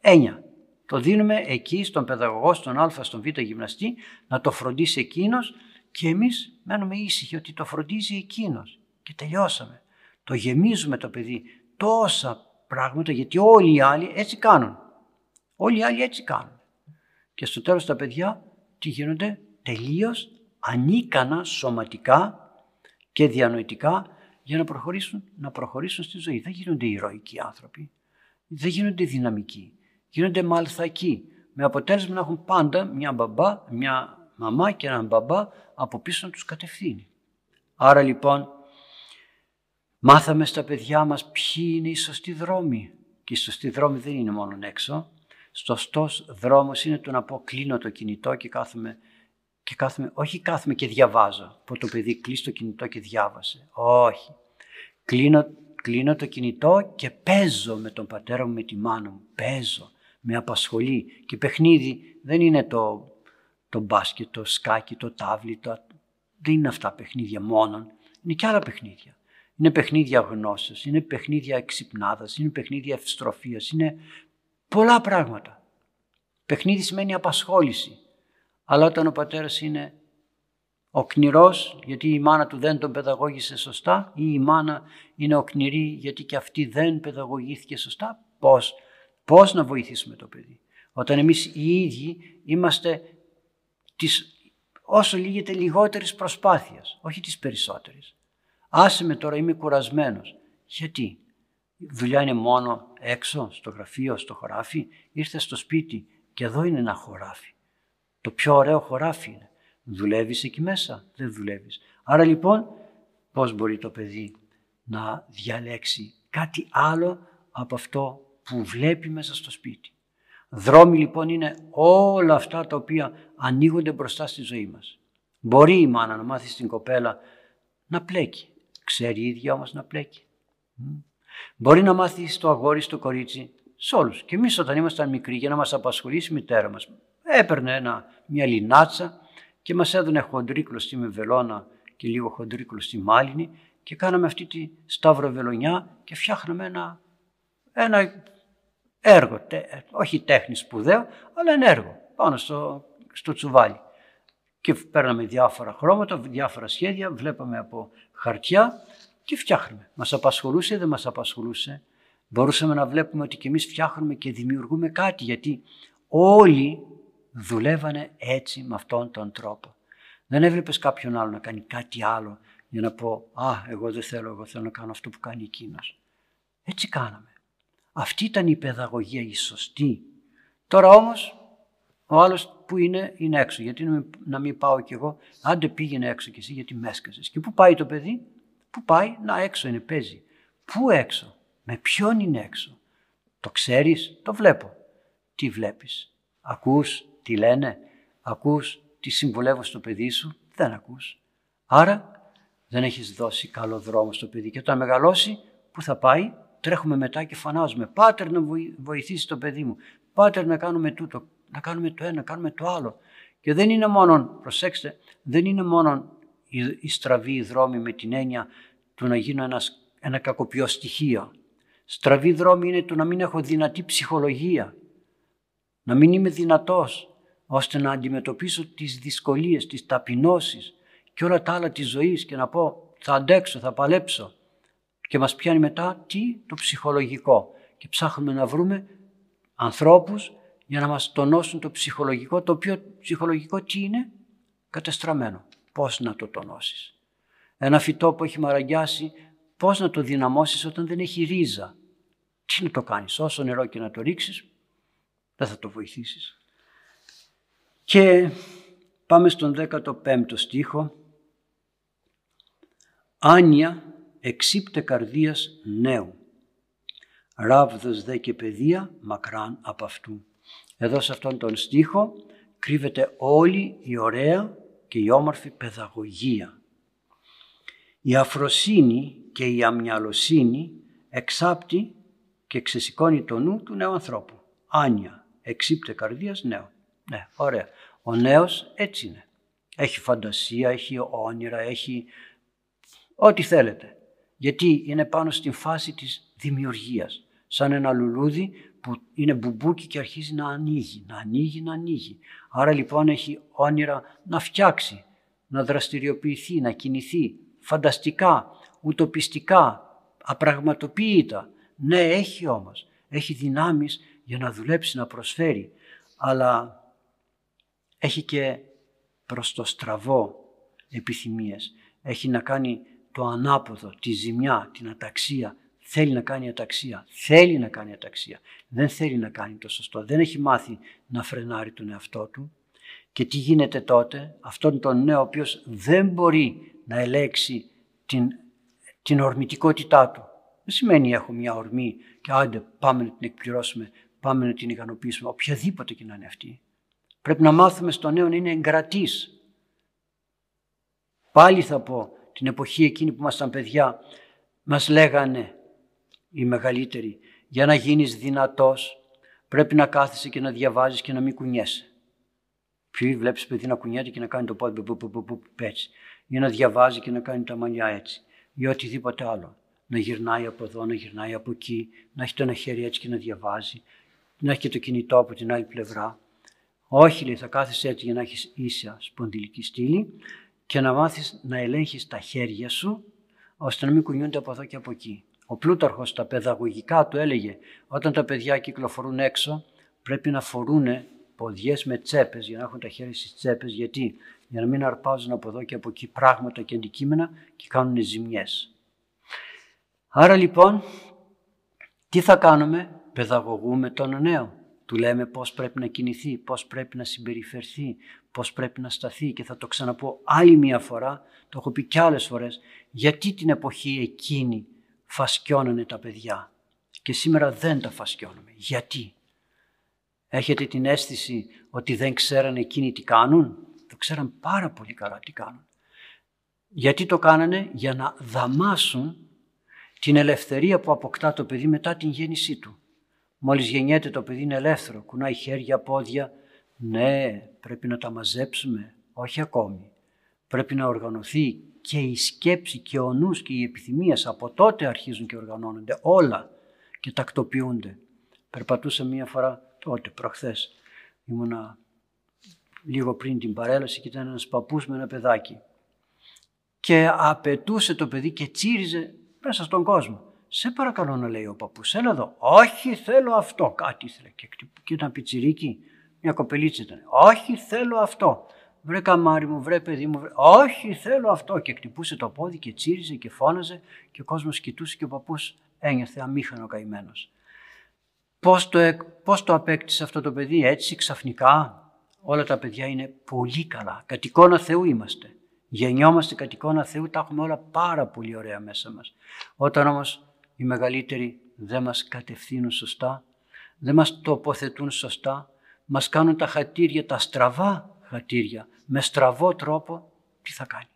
έννοια. Το δίνουμε εκεί στον παιδαγωγό, στον α, στον β γυμναστή, να το φροντίσει εκείνος και εμείς μένουμε ήσυχοι ότι το φροντίζει εκείνος και τελειώσαμε. Το γεμίζουμε το παιδί τόσα πράγματα γιατί όλοι οι άλλοι έτσι κάνουν. Όλοι οι άλλοι έτσι κάνουν. Και στο τέλος τα παιδιά τι γίνονται; Τελείως ανίκανα σωματικά και διανοητικά για να προχωρήσουν, να προχωρήσουν στη ζωή. Δεν γίνονται ηρωικοί άνθρωποι. Δεν γίνονται δυναμικοί. Γίνονται μαλθακοί. Με αποτέλεσμα να έχουν πάντα μια μπαμπά, μια μαμά και έναν μπαμπά από πίσω να τους κατευθύνει. Άρα λοιπόν μάθαμε στα παιδιά μας ποιοι είναι οι σωστοί δρόμοι. Και οι σωστοί δρόμοι δεν είναι μόνο έξω. Σωστός δρόμος είναι το να πω κλείνω το κινητό και κάθομαι, και κάθομαι όχι κάθομαι και διαβάζω. Πω το παιδί κλείσει το κινητό και διάβασε. Όχι. Κλείνω, κλείνω το κινητό και παίζω με τον πατέρα μου, με τη μάνα μου. Παίζω, με απασχολεί. Και παιχνίδι δεν είναι το το μπάσκετ, το σκάκι, το τάβλι, το... δεν είναι αυτά παιχνίδια μόνον. Είναι και άλλα παιχνίδια. Είναι παιχνίδια γνώσης, είναι παιχνίδια εξυπνάδας, είναι παιχνίδια ευστροφίας, είναι πολλά πράγματα. Παιχνίδι σημαίνει απασχόληση. Αλλά όταν ο πατέρας είναι οκνηρός γιατί η μάνα του δεν τον παιδαγώγησε σωστά ή η μάνα είναι οκνηρή γιατί και αυτή δεν παιδαγωγήθηκε σωστά, πώς, πώς να βοηθήσουμε το παιδί. Όταν εμείς οι ίδιοι είμαστε της όσο λίγεται λιγότερης προσπάθειας, όχι της περισσότερης. Άσε με τώρα, είμαι κουρασμένος. Γιατί, η δουλειά είναι μόνο έξω, στο γραφείο, στο χωράφι, ήρθε στο σπίτι και εδώ είναι ένα χωράφι. Το πιο ωραίο χωράφι είναι. Δουλεύεις εκεί μέσα, δεν δουλεύεις. Άρα λοιπόν, πώς μπορεί το παιδί να διαλέξει κάτι άλλο από αυτό που βλέπει μέσα στο σπίτι; Δρόμοι λοιπόν είναι όλα αυτά τα οποία ανοίγονται μπροστά στη ζωή μας. Μπορεί η μάνα να μάθει στην κοπέλα να πλέκει. Ξέρει η ίδια όμως να πλέκει. Μπορεί να μάθει στο αγόρι, στο κορίτσι, σε όλους. Και εμείς όταν ήμασταν μικροί για να μας απασχολήσει η μητέρα μας, έπαιρνε ένα, μια λινάτσα και μας έδωνε χοντρή κλωστή με βελόνα και λίγο χοντρή κλωστή μάλινη και κάναμε αυτή τη σταυροβελονιά και φτιάχναμε ένα, ένα έργο, όχι τέχνη σπουδαίο, αλλά ένα έργο πάνω στο, στο τσουβάλι. Και παίρναμε διάφορα χρώματα, διάφορα σχέδια, βλέπαμε από χαρτιά και φτιάχνουμε; Μας απασχολούσε ή δεν μας απασχολούσε; Μπορούσαμε να βλέπουμε ότι και εμείς φτιάχνουμε και δημιουργούμε κάτι γιατί όλοι δουλεύανε έτσι με αυτόν τον τρόπο. Δεν έβλεπες κάποιον άλλο να κάνει κάτι άλλο για να πω «Α, εγώ δεν θέλω, εγώ θέλω να κάνω αυτό που κάνει εκείνος. Έτσι κάναμε. Αυτή ήταν η παιδαγωγία η σωστή. Τώρα όμως ο άλλος που είναι, είναι έξω. Γιατί να μην πάω κι εγώ. Άντε πήγαινε έξω κι εσύ γιατί με έσκασες. Και πού πάει το παιδί; Πού πάει; Να έξω είναι παίζει. Πού έξω; Με ποιον είναι έξω; Το ξέρεις; Το βλέπω. Τι βλέπεις; Ακούς τι λένε; Ακούς τι συμβουλεύω στο παιδί σου; Δεν ακούς. Άρα δεν έχεις δώσει καλό δρόμο στο παιδί. Και όταν μεγαλώσει πού θα πάει; Τρέχουμε μετά και φανάζουμε. Πάτερ να βοηθήσεις το παιδί μου. Πάτερ να κάνουμε τούτο να κάνουμε το ένα, να κάνουμε το άλλο. Και δεν είναι μόνο, προσέξτε, δεν είναι μόνο η στραβή δρόμη με την έννοια του να γίνω ένας, ένα κακοποιό στοιχείο. Στραβή δρόμη είναι το να μην έχω δυνατή ψυχολογία. Να μην είμαι δυνατός ώστε να αντιμετωπίσω τις δυσκολίες, τις ταπεινώσεις και όλα τα άλλα της ζωής και να πω θα αντέξω, θα παλέψω. Και μας πιάνει μετά τι, το ψυχολογικό. Και ψάχνουμε να βρούμε ανθρώπους για να μας τονώσουν το ψυχολογικό, το οποίο ψυχολογικό τι είναι, κατεστραμμένο. Πώς να το τονώσεις. Ένα φυτό που έχει μαραγιάσει, πώς να το δυναμώσεις όταν δεν έχει ρίζα. Τι να το κάνεις, όσο νερό και να το ρίξεις, δεν θα το βοηθήσεις. Και πάμε στον 15ο στίχο. Άνια εξύπτε καρδίας νέου. Ράβδος δε και παιδεία μακράν από αυτού. Εδώ σε αυτόν τον στίχο κρύβεται όλη η ωραία και η όμορφη παιδαγωγία. Η αφροσύνη και η αμυαλοσύνη εξάπτει και ξεσηκώνει το νου του νέου ανθρώπου. Άνια, εξύπτε καρδίας νέου. Ναι, ωραία. Ο νέος έτσι είναι. Έχει φαντασία, έχει όνειρα, έχει ό,τι θέλετε. Γιατί είναι πάνω στην φάση της δημιουργίας. Σαν ένα λουλούδι που είναι μπουμπούκι και αρχίζει να ανοίγει, να ανοίγει, να ανοίγει. Άρα λοιπόν έχει όνειρα να φτιάξει, να δραστηριοποιηθεί, να κινηθεί φανταστικά, ουτοπιστικά, απραγματοποιητά. Ναι, έχει όμως, έχει δυνάμεις για να δουλέψει, να προσφέρει, αλλά έχει και προς το στραβό επιθυμίες. Έχει να κάνει το ανάποδο, τη ζημιά, την αταξία, Θέλει να κάνει αταξία. Θέλει να κάνει αταξία. Δεν θέλει να κάνει το σωστό. Δεν έχει μάθει να φρενάρει τον εαυτό του. Και τι γίνεται τότε, αυτόν τον νέο ο οποίος δεν μπορεί να ελέξει την, την ορμητικότητά του. Δεν σημαίνει έχω μια ορμή και άντε πάμε να την εκπληρώσουμε, πάμε να την ικανοποιήσουμε, οποιαδήποτε και να είναι αυτή. Πρέπει να μάθουμε στον νέο να είναι εγκρατής. Πάλι θα πω, την εποχή εκείνη που ήμασταν παιδιά, μας λέγανε οι μεγαλύτεροι. Για να γίνεις δυνατός πρέπει να κάθεσαι και να διαβάζεις και να μην κουνιέσαι. Ποιοι βλέπεις παιδί να κουνιέται και να κάνει το πόδι έτσι. Ή να διαβάζει και να κάνει τα μαλλιά έτσι. Ή οτιδήποτε άλλο. Να γυρνάει από εδώ, να γυρνάει από εκεί, να έχει το ένα χέρι έτσι και να διαβάζει. Να έχει και το κινητό από την άλλη πλευρά. Όχι, λέει, θα κάθεσαι έτσι για να έχεις ίσια σπονδυλική στήλη και να μάθεις να ελέγχεις τα χέρια σου ώστε να μην κουνιούνται από εδώ και από εκεί. Ο Πλούταρχος στα παιδαγωγικά του έλεγε όταν τα παιδιά κυκλοφορούν έξω πρέπει να φορούν ποδιές με τσέπες για να έχουν τα χέρια στις τσέπες γιατί; Για να μην αρπάζουν από εδώ και από εκεί πράγματα και αντικείμενα και κάνουν ζημιές. Άρα λοιπόν τι θα κάνουμε, παιδαγωγούμε τον νέο. Του λέμε πώς πρέπει να κινηθεί, πώς πρέπει να συμπεριφερθεί, πώς πρέπει να σταθεί και θα το ξαναπώ άλλη μία φορά, το έχω πει κι άλλες φορές, γιατί την εποχή εκείνη φασκιώνανε τα παιδιά και σήμερα δεν τα φασκιώνουμε. Γιατί; Έχετε την αίσθηση ότι δεν ξέρανε εκείνοι τι κάνουν; Το ξέραν πάρα πολύ καλά τι κάνουν. Γιατί το κάνανε; Για να δαμάσουν την ελευθερία που αποκτά το παιδί μετά την γέννησή του. Μόλις γεννιέται το παιδί είναι ελεύθερο, κουνάει χέρια, πόδια. Ναι, πρέπει να τα μαζέψουμε, όχι ακόμη. Πρέπει να οργανωθεί και η σκέψη και ο νους και οι επιθυμίες από τότε αρχίζουν και οργανώνονται όλα και τακτοποιούνται. Περπατούσα μία φορά τότε, προχθές, ήμουνα λίγο πριν την παρέλαση και ήταν ένας παππούς με ένα παιδάκι. Και απαιτούσε το παιδί και τσίριζε μέσα στον κόσμο. Σε παρακαλώ να λέει ο παππούς, έλα εδώ. Όχι θέλω αυτό, κάτι ήθελε. Και, και ήταν πιτσιρίκι, μια κοπελίτσα ήταν. Όχι θέλω αυτό. Βρε καμάρι μου, βρε παιδί μου, βρε... όχι θέλω αυτό. Και κτυπούσε το πόδι και τσίριζε και φώναζε και ο κόσμος κοιτούσε και ο παππούς ένιωθε αμήχανο καημένος. Πώς το, πώς το απέκτησε αυτό το παιδί έτσι ξαφνικά. Όλα τα παιδιά είναι πολύ καλά. Κατ' εικόνα Θεού είμαστε. Γεννιόμαστε κατ' εικόνα Θεού, τα έχουμε όλα πάρα πολύ ωραία μέσα μας. Όταν όμως οι μεγαλύτεροι δεν μας κατευθύνουν σωστά, δεν μας τοποθετούν σωστά, μας κάνουν τα χατήρια, τα στραβά χατήρια, με στραβό τρόπο, τι θα κάνει.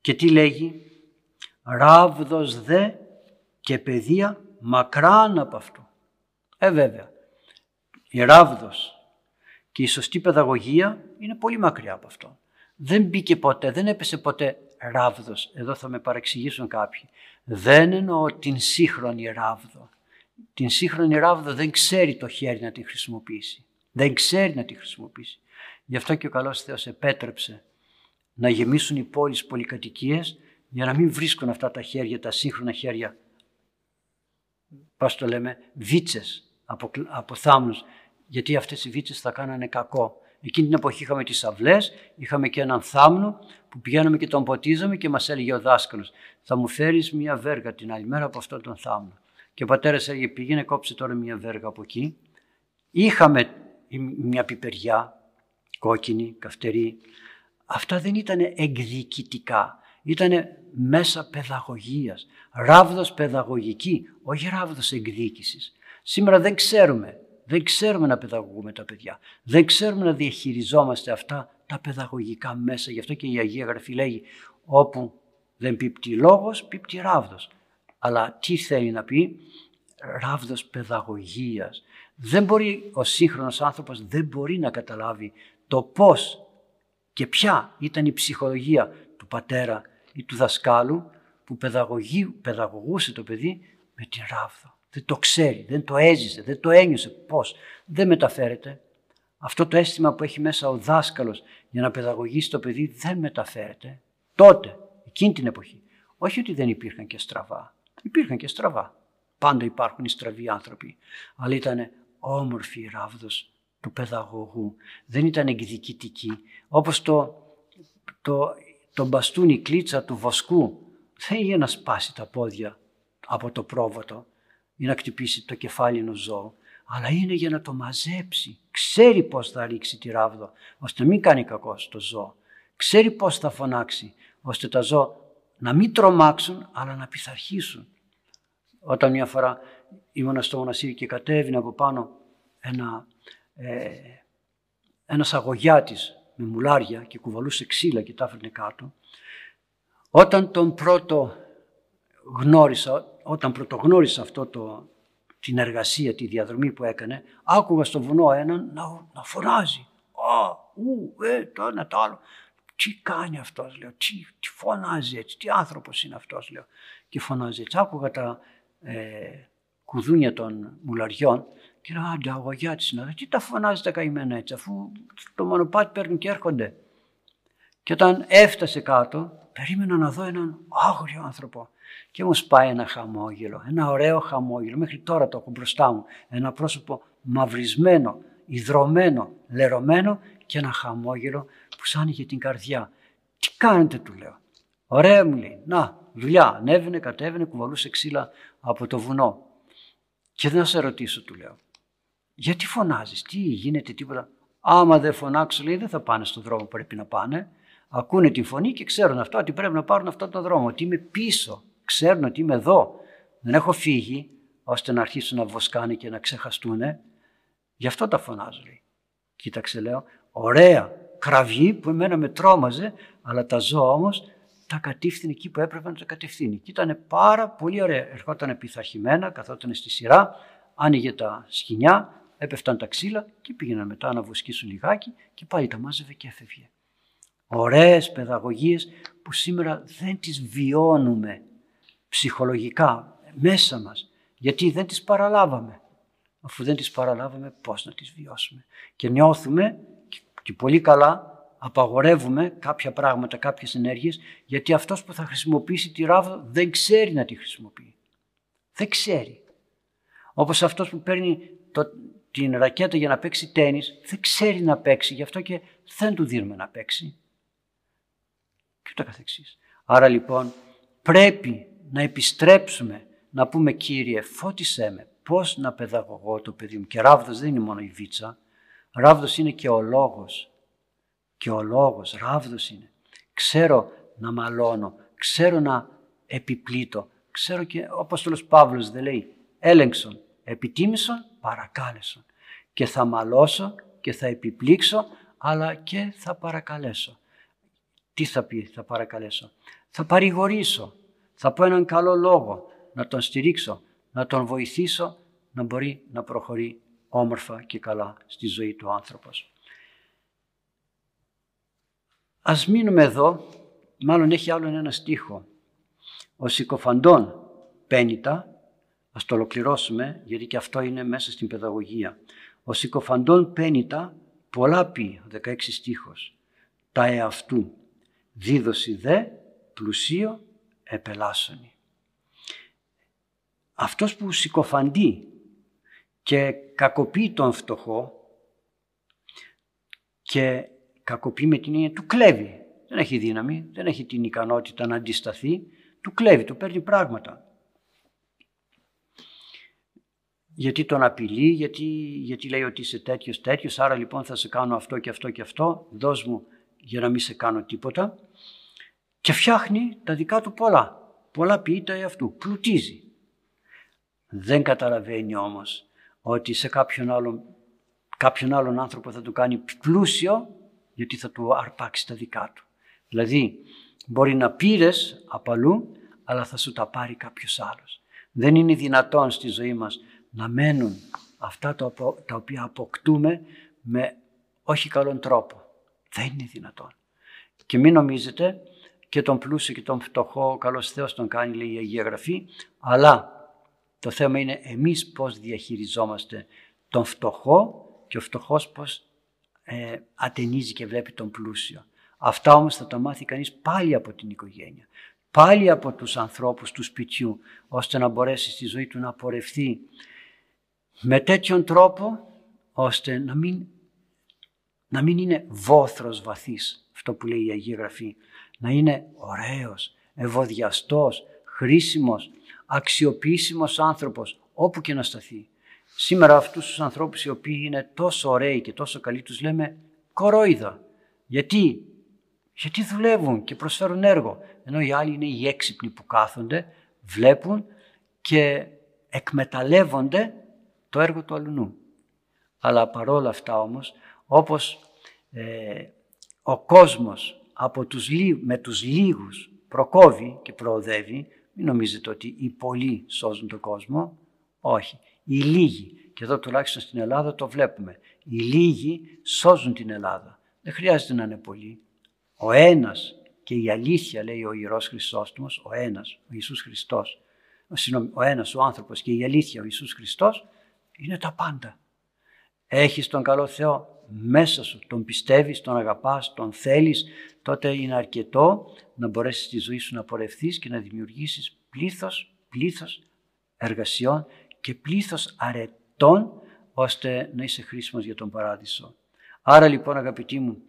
Και τι λέγει, ράβδος δε και παιδεία μακράν από αυτό. Ε βέβαια, η ράβδος και η σωστή παιδαγωγία είναι πολύ μακριά από αυτό. Δεν μπήκε ποτέ, δεν έπεσε ποτέ ράβδος. Εδώ θα με παρεξηγήσουν κάποιοι. Δεν εννοώ την σύγχρονη ράβδο. Την σύγχρονη ράβδο δεν ξέρει το χέρι να την χρησιμοποιήσει. Δεν ξέρει να την χρησιμοποιήσει. Γι' αυτό και ο καλός Θεός επέτρεψε να γεμίσουν οι πόλεις πολυκατοικίες για να μην βρίσκουν αυτά τα χέρια, τα σύγχρονα χέρια, πώς το λέμε, βίτσες από, από θάμνους, γιατί αυτές οι βίτσες θα κάνανε κακό. Εκείνη την εποχή είχαμε τις αυλές, είχαμε και έναν θάμνο που πηγαίναμε και τον ποτίζαμε και μας έλεγε ο δάσκαλος θα μου φέρεις μια βέργα την άλλη μέρα από αυτόν τον θάμνο. Και ο πατέρας έλεγε πήγαινε κόψε τώρα μια βέργα από εκεί. Είχαμε μια πιπεριά, κόκκινη, καυτερή. Αυτά δεν ήταν εκδικητικά. Ήταν μέσα παιδαγωγίας, ράβδος παιδαγωγική, όχι ράβδος εκδίκησης. Σήμερα δεν ξέρουμε δεν ξέρουμε να παιδαγωγούμε τα παιδιά. Δεν ξέρουμε να διαχειριζόμαστε αυτά τα παιδαγωγικά μέσα. Γι' αυτό και η Αγία Γραφή λέγει όπου δεν πίπτει λόγος, πίπτει ράβδος. Αλλά τι θέλει να πει, ράβδος παιδαγωγίας. Δεν μπορεί ο σύγχρονος άνθρωπος δεν μπορεί να καταλάβει το πώς και ποια ήταν η ψυχολογία του πατέρα ή του δασκάλου που παιδαγωγούσε το παιδί με την ράβδο δεν το ξέρει, δεν το έζησε, δεν το ένιωσε. Πώς, δεν μεταφέρεται. Αυτό το αίσθημα που έχει μέσα ο δάσκαλος για να παιδαγωγήσει το παιδί δεν μεταφέρεται. Τότε, εκείνη την εποχή. Όχι ότι δεν υπήρχαν και στραβά. Υπήρχαν και στραβά. Πάντα υπάρχουν οι στραβοί άνθρωποι. Αλλά ήταν όμορφη η ράβδος του παιδαγωγού. Δεν ήταν εκδικητική. Όπως το, το, το μπαστούνι κλίτσα του βοσκού δεν είχε να σπάσει τα πόδια από το πρόβατο ή να χτυπήσει το κεφάλι ενός ζώου, αλλά είναι για να το μαζέψει. Ξέρει πώς θα ρίξει τη ράβδο, ώστε να μην κάνει κακό στο ζώο. Ξέρει πώς θα φωνάξει, ώστε τα ζώα να μην τρομάξουν, αλλά να πειθαρχήσουν. Όταν μια φορά ήμουν στο μοναστήρι και κατέβηνε από πάνω ένα, ε, ένας αγωγιάτης με μουλάρια και κουβαλούσε ξύλα και τα έφερνε κάτω. Όταν τον πρώτο γνώρισα, όταν πρωτογνώρισα αυτό το, την εργασία, τη διαδρομή που έκανε, άκουγα στο βουνό έναν να, να φωνάζει. Α, ου, ε, το ένα, το άλλο. Τι κάνει αυτός, λέω, τι, τι φωνάζει έτσι, τι άνθρωπος είναι αυτός, λέω. Και φωνάζει έτσι. Άκουγα τα ε, κουδούνια των μουλαριών και λέω, άντε, αγωγιά είναι τι τα φωνάζει τα καημένα έτσι, αφού το μονοπάτι παίρνουν και έρχονται. Και όταν έφτασε κάτω, περίμενα να δω έναν άγριο άνθρωπο. Και μου σπάει ένα χαμόγελο, ένα ωραίο χαμόγελο. Μέχρι τώρα το έχω μπροστά μου. Ένα πρόσωπο μαυρισμένο, υδρωμένο, λερωμένο και ένα χαμόγελο που σαν είχε την καρδιά. Τι κάνετε του λέω. Ωραία μου λέει. Να, δουλειά. Ανέβαινε, κατέβαινε, κουβαλούσε ξύλα από το βουνό. Και δεν θα σε ρωτήσω του λέω. Γιατί φωνάζεις, τι γίνεται, τίποτα. Άμα δεν φωνάξω λέει δεν θα πάνε στον δρόμο που πρέπει να πάνε. Ακούνε τη φωνή και ξέρουν αυτό ότι πρέπει να πάρουν αυτόν τον δρόμο, ότι είμαι πίσω ξέρουν ότι είμαι εδώ. Δεν έχω φύγει ώστε να αρχίσουν να βοσκάνε και να ξεχαστούν. Γι' αυτό τα φωνάζω. Λέει. Κοίταξε λέω, ωραία κραυγή που εμένα με τρόμαζε, αλλά τα ζώα όμως τα κατήφθηνε εκεί που έπρεπε να τα κατευθύνει. Και ήταν πάρα πολύ ωραία. Ερχόταν πειθαρχημένα, καθόταν στη σειρά, άνοιγε τα σκοινιά, έπεφταν τα ξύλα και πήγαιναν μετά να βοσκήσουν λιγάκι και πάλι τα μάζευε και έφευγε. Ωραίες παιδαγωγίες που σήμερα δεν τις βιώνουμε ψυχολογικά μέσα μας γιατί δεν τις παραλάβαμε. Αφού δεν τις παραλάβαμε πώς να τις βιώσουμε. Και νιώθουμε και πολύ καλά απαγορεύουμε κάποια πράγματα, κάποιες ενέργειες γιατί αυτός που θα χρησιμοποιήσει τη ράβδο δεν ξέρει να τη χρησιμοποιεί. Δεν ξέρει. Όπως αυτός που παίρνει το, την ρακέτα για να παίξει τένις δεν ξέρει να παίξει, γι' αυτό και δεν του δίνουμε να παίξει. Και το καθεξής. Άρα λοιπόν πρέπει να επιστρέψουμε να πούμε Κύριε φώτισέ με πώς να παιδαγωγώ το παιδί μου. Και ράβδος δεν είναι μόνο η βίτσα, ράβδος είναι και ο λόγος. Και ο λόγος, ράβδος είναι. Ξέρω να μαλώνω, ξέρω να επιπλήττω, ξέρω και ο Απόστολος Παύλος δεν λέει έλεγξον, επιτίμησον, παρακάλεσον. Και θα μαλώσω και θα επιπλήξω, αλλά και θα παρακαλέσω. Τι θα πει θα παρακαλέσω; Θα παρηγορήσω, θα πω έναν καλό λόγο, να τον στηρίξω, να τον βοηθήσω να μπορεί να προχωρεί όμορφα και καλά στη ζωή του άνθρωπος. Ας μείνουμε εδώ, μάλλον έχει άλλο ένα στίχο. Ο συκοφαντών πένιτα, ας το ολοκληρώσουμε γιατί και αυτό είναι μέσα στην παιδαγωγία. Ο συκοφαντών πένιτα πολλά πει, 16 στίχος, τα εαυτού, δίδωση δε, πλουσίο, επελάσσονη. Αυτός που συκοφαντεί και κακοποιεί τον φτωχό και κακοποιεί με την έννοια του κλέβει. Δεν έχει δύναμη, δεν έχει την ικανότητα να αντισταθεί, του κλέβει, του παίρνει πράγματα. Γιατί τον απειλεί, γιατί, γιατί λέει ότι είσαι τέτοιος τέτοιος, άρα λοιπόν θα σε κάνω αυτό και αυτό και αυτό, δώσ' μου για να μην σε κάνω τίποτα. Και φτιάχνει τα δικά του πολλά. Πολλά ποιήτα αυτού, πλουτίζει. Δεν καταλαβαίνει όμως ότι σε κάποιον άλλον, κάποιον άλλον άνθρωπο θα του κάνει πλούσιο γιατί θα του αρπάξει τα δικά του. Δηλαδή μπορεί να πήρες από αλλού αλλά θα σου τα πάρει κάποιος άλλος. Δεν είναι δυνατόν στη ζωή μας να μένουν αυτά τα οποία αποκτούμε με όχι καλόν τρόπο. Δεν είναι δυνατόν. Και μην νομίζετε και τον πλούσιο και τον φτωχό ο καλός Θεός τον κάνει λέει η Αγία Γραφή αλλά το θέμα είναι εμείς πώς διαχειριζόμαστε τον φτωχό και ο φτωχός πώς ε, ατενίζει και βλέπει τον πλούσιο. Αυτά όμως θα τα μάθει κανείς πάλι από την οικογένεια. Πάλι από τους ανθρώπους του σπιτιού, ώστε να μπορέσει στη ζωή του να πορευθεί με τέτοιον τρόπο, ώστε να μην, να μην είναι βόθρος βαθύς, αυτό που λέει η Αγία Γραφή, να είναι ωραίος, ευωδιαστός, χρήσιμος, αξιοποιήσιμος άνθρωπος όπου και να σταθεί. Σήμερα αυτούς τους ανθρώπους οι οποίοι είναι τόσο ωραίοι και τόσο καλοί τους λέμε κορόιδα. Γιατί; Γιατί δουλεύουν και προσφέρουν έργο. Ενώ οι άλλοι είναι οι έξυπνοι που κάθονται, βλέπουν και εκμεταλλεύονται το έργο του αλουνού. Αλλά παρόλα αυτά όμως, όπως ε, ο κόσμος από τους, με τους λίγους προκόβει και προοδεύει, μην νομίζετε ότι οι πολλοί σώζουν τον κόσμο. Όχι. Οι λίγοι, και εδώ τουλάχιστον στην Ελλάδα το βλέπουμε, οι λίγοι σώζουν την Ελλάδα. Δεν χρειάζεται να είναι πολλοί. Ο ένας και η αλήθεια, λέει ο Ιερός Χριστόστομος, ο ένας, ο Ιησούς Χριστός, ο ένας ο άνθρωπος και η αλήθεια, ο Ιησούς Χριστός, είναι τα πάντα. Έχεις τον καλό Θεό μέσα σου, τον πιστεύεις, τον αγαπάς, τον θέλεις, τότε είναι αρκετό να μπορέσεις τη ζωή σου να πορευθείς και να δημιουργήσεις πλήθος, πλήθος εργασιών και πλήθος αρετών ώστε να είσαι χρήσιμος για τον Παράδεισο. Άρα λοιπόν αγαπητοί μου,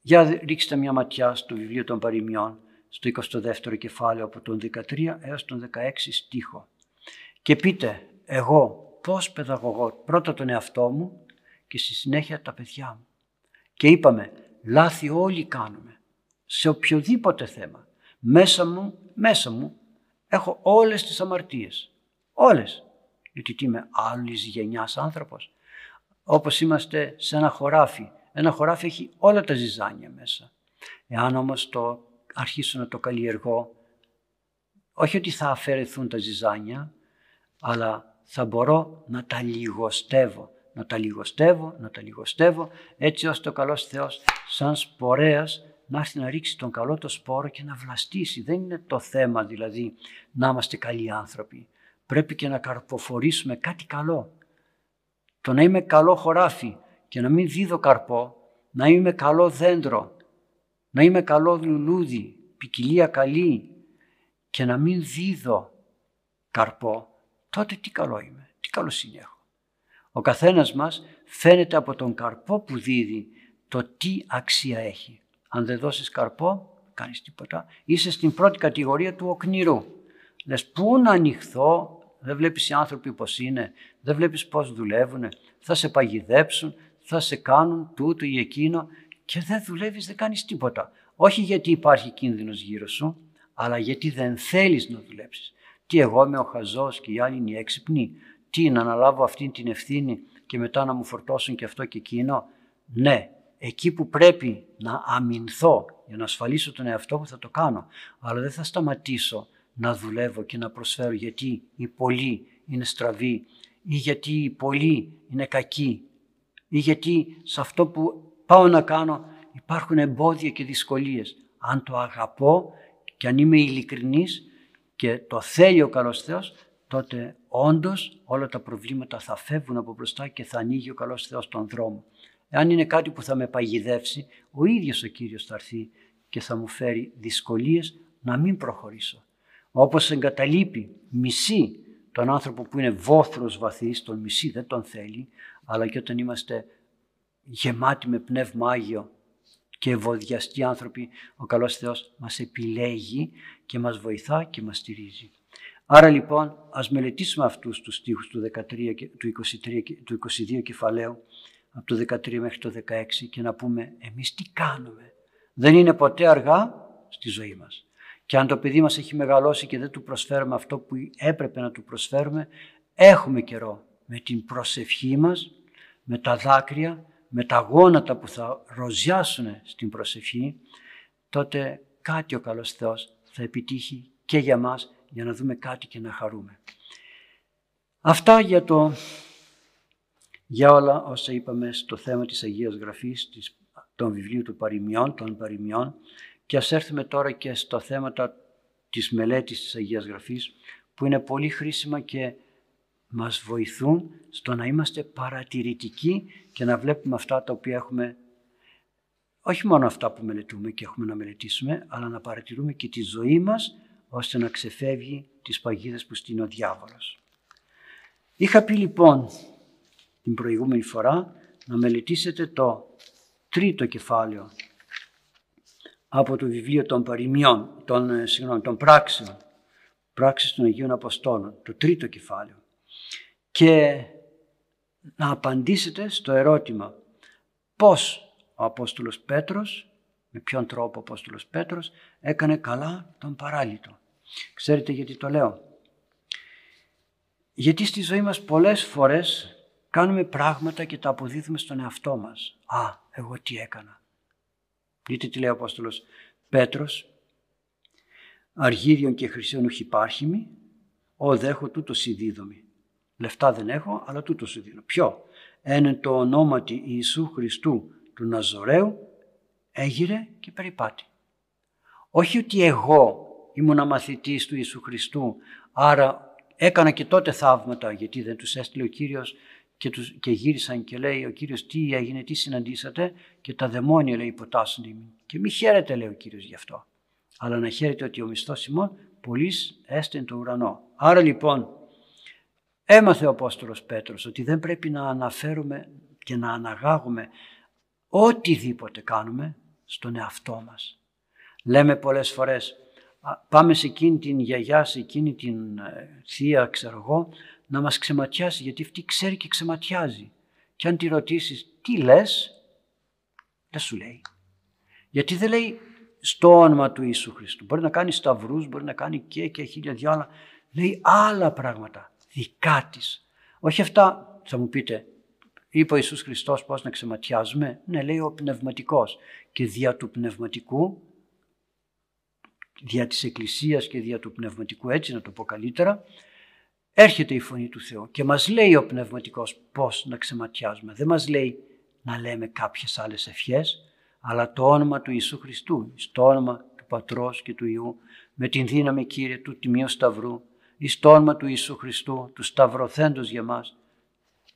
για ρίξτε μια ματιά στο βιβλίο των παροιμιών, στο 22ο κεφάλαιο από τον 13 έως τον 16 στίχο και πείτε εγώ πώς παιδαγωγώ πρώτα τον εαυτό μου και στη συνέχεια τα παιδιά μου. Και είπαμε, λάθη όλοι κάνουμε, σε οποιοδήποτε θέμα. Μέσα μου, μέσα μου έχω όλες τις αμαρτίες. Όλες. Γιατί τι είμαι άλλης γενιάς άνθρωπος. Όπως είμαστε σε ένα χωράφι. Ένα χωράφι έχει όλα τα ζυζάνια μέσα. Εάν όμως το αρχίσω να το καλλιεργώ, όχι ότι θα αφαιρεθούν τα ζυζάνια, αλλά θα μπορώ να τα λιγοστεύω. Να τα λιγοστεύω, να τα λιγοστεύω, έτσι ώστε ο καλός Θεός σαν σπορέας να έρθει να ρίξει τον καλό το σπόρο και να βλαστήσει. Δεν είναι το θέμα δηλαδή να είμαστε καλοί άνθρωποι. Πρέπει και να καρποφορήσουμε κάτι καλό. Το να είμαι καλό χωράφι και να μην δίδω καρπό, να είμαι καλό δέντρο, να είμαι καλό λουλούδι, ποικιλία καλή και να μην δίδω καρπό, τότε τι καλό είμαι, τι καλοσύνη έχω. Ο καθένας μας φαίνεται από τον καρπό που δίδει το τι αξία έχει. Αν δεν δώσεις καρπό, κάνεις τίποτα. Είσαι στην πρώτη κατηγορία του οκνηρού. Λες πού να ανοιχθώ, δεν βλέπεις οι άνθρωποι πώς είναι, δεν βλέπεις πώς δουλεύουν, θα σε παγιδέψουν, θα σε κάνουν τούτο ή εκείνο και δεν δουλεύεις, δεν κάνεις τίποτα. Όχι γιατί υπάρχει κίνδυνος γύρω σου, αλλά γιατί δεν θέλεις να δουλέψεις. Τι εγώ είμαι ο χαζός και οι άλλοι είναι οι έξυπνοι; Τι να αναλάβω αυτή την ευθύνη και μετά να μου φορτώσουν και αυτό και εκείνο; Ναι, εκεί που πρέπει να αμυνθώ για να ασφαλίσω τον εαυτό μου θα το κάνω. Αλλά δεν θα σταματήσω να δουλεύω και να προσφέρω γιατί οι πολλοί είναι στραβοί ή γιατί οι πολλοί είναι κακοί ή γιατί σε αυτό που πάω να κάνω υπάρχουν εμπόδια και δυσκολίες. Αν το αγαπώ και αν είμαι ειλικρινής και το θέλει ο καλός Θεός, τότε όντως όλα τα προβλήματα θα φεύγουν από μπροστά και θα ανοίγει ο καλός Θεός τον δρόμο. Εάν είναι κάτι που θα με παγιδεύσει, ο ίδιος ο Κύριος θα έρθει και θα μου φέρει δυσκολίες να μην προχωρήσω. Όπως εγκαταλείπει μισή τον άνθρωπο που είναι βόθρος βαθύς, τον μισή δεν τον θέλει, αλλά και όταν είμαστε γεμάτοι με πνεύμα Άγιο και ευωδιαστοί άνθρωποι, ο καλός Θεός μας επιλέγει και μας βοηθά και μας στηρίζει. Άρα λοιπόν ας μελετήσουμε αυτούς τους στίχους του, 13, του, 23, του 22 κεφαλαίου από το 13 μέχρι το 16 και να πούμε εμείς τι κάνουμε. Δεν είναι ποτέ αργά στη ζωή μας. Και αν το παιδί μας έχει μεγαλώσει και δεν του προσφέρουμε αυτό που έπρεπε να του προσφέρουμε, έχουμε καιρό με την προσευχή μας, με τα δάκρυα, με τα γόνατα που θα ροζιάσουν στην προσευχή, τότε κάτι ο καλός Θεός θα επιτύχει και για μας για να δούμε κάτι και να χαρούμε. Αυτά για, το, για όλα όσα είπαμε στο θέμα της Αγίας Γραφής, της, των βιβλίων του παροιμιών, των παροιμιών και ας έρθουμε τώρα και στο θέμα της μελέτης της Αγίας Γραφής που είναι πολύ χρήσιμα και μας βοηθούν στο να είμαστε παρατηρητικοί και να βλέπουμε αυτά τα οποία έχουμε, όχι μόνο αυτά που μελετούμε και έχουμε να μελετήσουμε, αλλά να παρατηρούμε και τη ζωή μας ώστε να ξεφεύγει τις παγίδες που στείνει ο διάβολος. Είχα πει λοιπόν την προηγούμενη φορά να μελετήσετε το τρίτο κεφάλαιο από το βιβλίο των παροιμιών, των, ε, συγγνώμη, των πράξεων, πράξεις των Αγίων Αποστόλων, το τρίτο κεφάλαιο και να απαντήσετε στο ερώτημα πώς ο Απόστολος Πέτρος, με ποιον τρόπο ο Απόστολος Πέτρος έκανε καλά τον παράλυτο. Ξέρετε γιατί το λέω; Γιατί στη ζωή μας πολλές φορές κάνουμε πράγματα και τα αποδίδουμε στον εαυτό μας. Α, εγώ τι έκανα. Δείτε τι λέει ο Απόστολος Πέτρος; Αργύριον και χρυσίων ουχυπάρχημη, ο δέχω τούτος σιδίδωμη. Λεφτά δεν έχω, αλλά τούτος σου δίνω. Ποιο; Ένε το ονόματι Ιησού Χριστού του Ναζωραίου έγειρε και περιπάτη. Όχι ότι εγώ ήμουν μαθητής του Ιησού Χριστού, άρα έκανα και τότε θαύματα, γιατί δεν τους έστειλε ο Κύριος και, τους, και γύρισαν και λέει ο Κύριος τι έγινε, τι συναντήσατε και τα δαιμόνια λέει υποτάσσονται Και μη χαίρετε λέει ο Κύριος γι' αυτό. Αλλά να χαίρετε ότι ο μισθός ημών πολλής έστειν το ουρανό. Άρα λοιπόν Έμαθε ο Απόστολος Πέτρος ότι δεν πρέπει να αναφέρουμε και να αναγάγουμε οτιδήποτε κάνουμε στον εαυτό μας. Λέμε πολλές φορές πάμε σε εκείνη την γιαγιά, σε εκείνη την ε, θεία, ξέρω εγώ, να μας ξεματιάσει γιατί αυτή ξέρει και ξεματιάζει. Και αν τη ρωτήσεις τι λες, δεν σου λέει. Γιατί δεν λέει στο όνομα του Ιησού Χριστού. Μπορεί να κάνει σταυρούς, μπορεί να κάνει και και χίλια δυο άλλα. Λέει άλλα πράγματα δικά της. Όχι αυτά, θα μου πείτε, είπε ο Ιησούς Χριστός πώς να ξεματιάζουμε. Ναι, λέει ο πνευματικός. Και δια του πνευματικού, δια της Εκκλησίας και δια του πνευματικού, έτσι να το πω καλύτερα, έρχεται η φωνή του Θεού και μας λέει ο Πνευματικός πώς να ξεματιάζουμε. Δεν μας λέει να λέμε κάποιες άλλες ευχές, αλλά το όνομα του Ιησού Χριστού, στο όνομα του Πατρός και του Ιού, με την δύναμη Κύριε του Τιμίου Σταυρού, εις το όνομα του Ιησού Χριστού, του Σταυροθέντος για μας,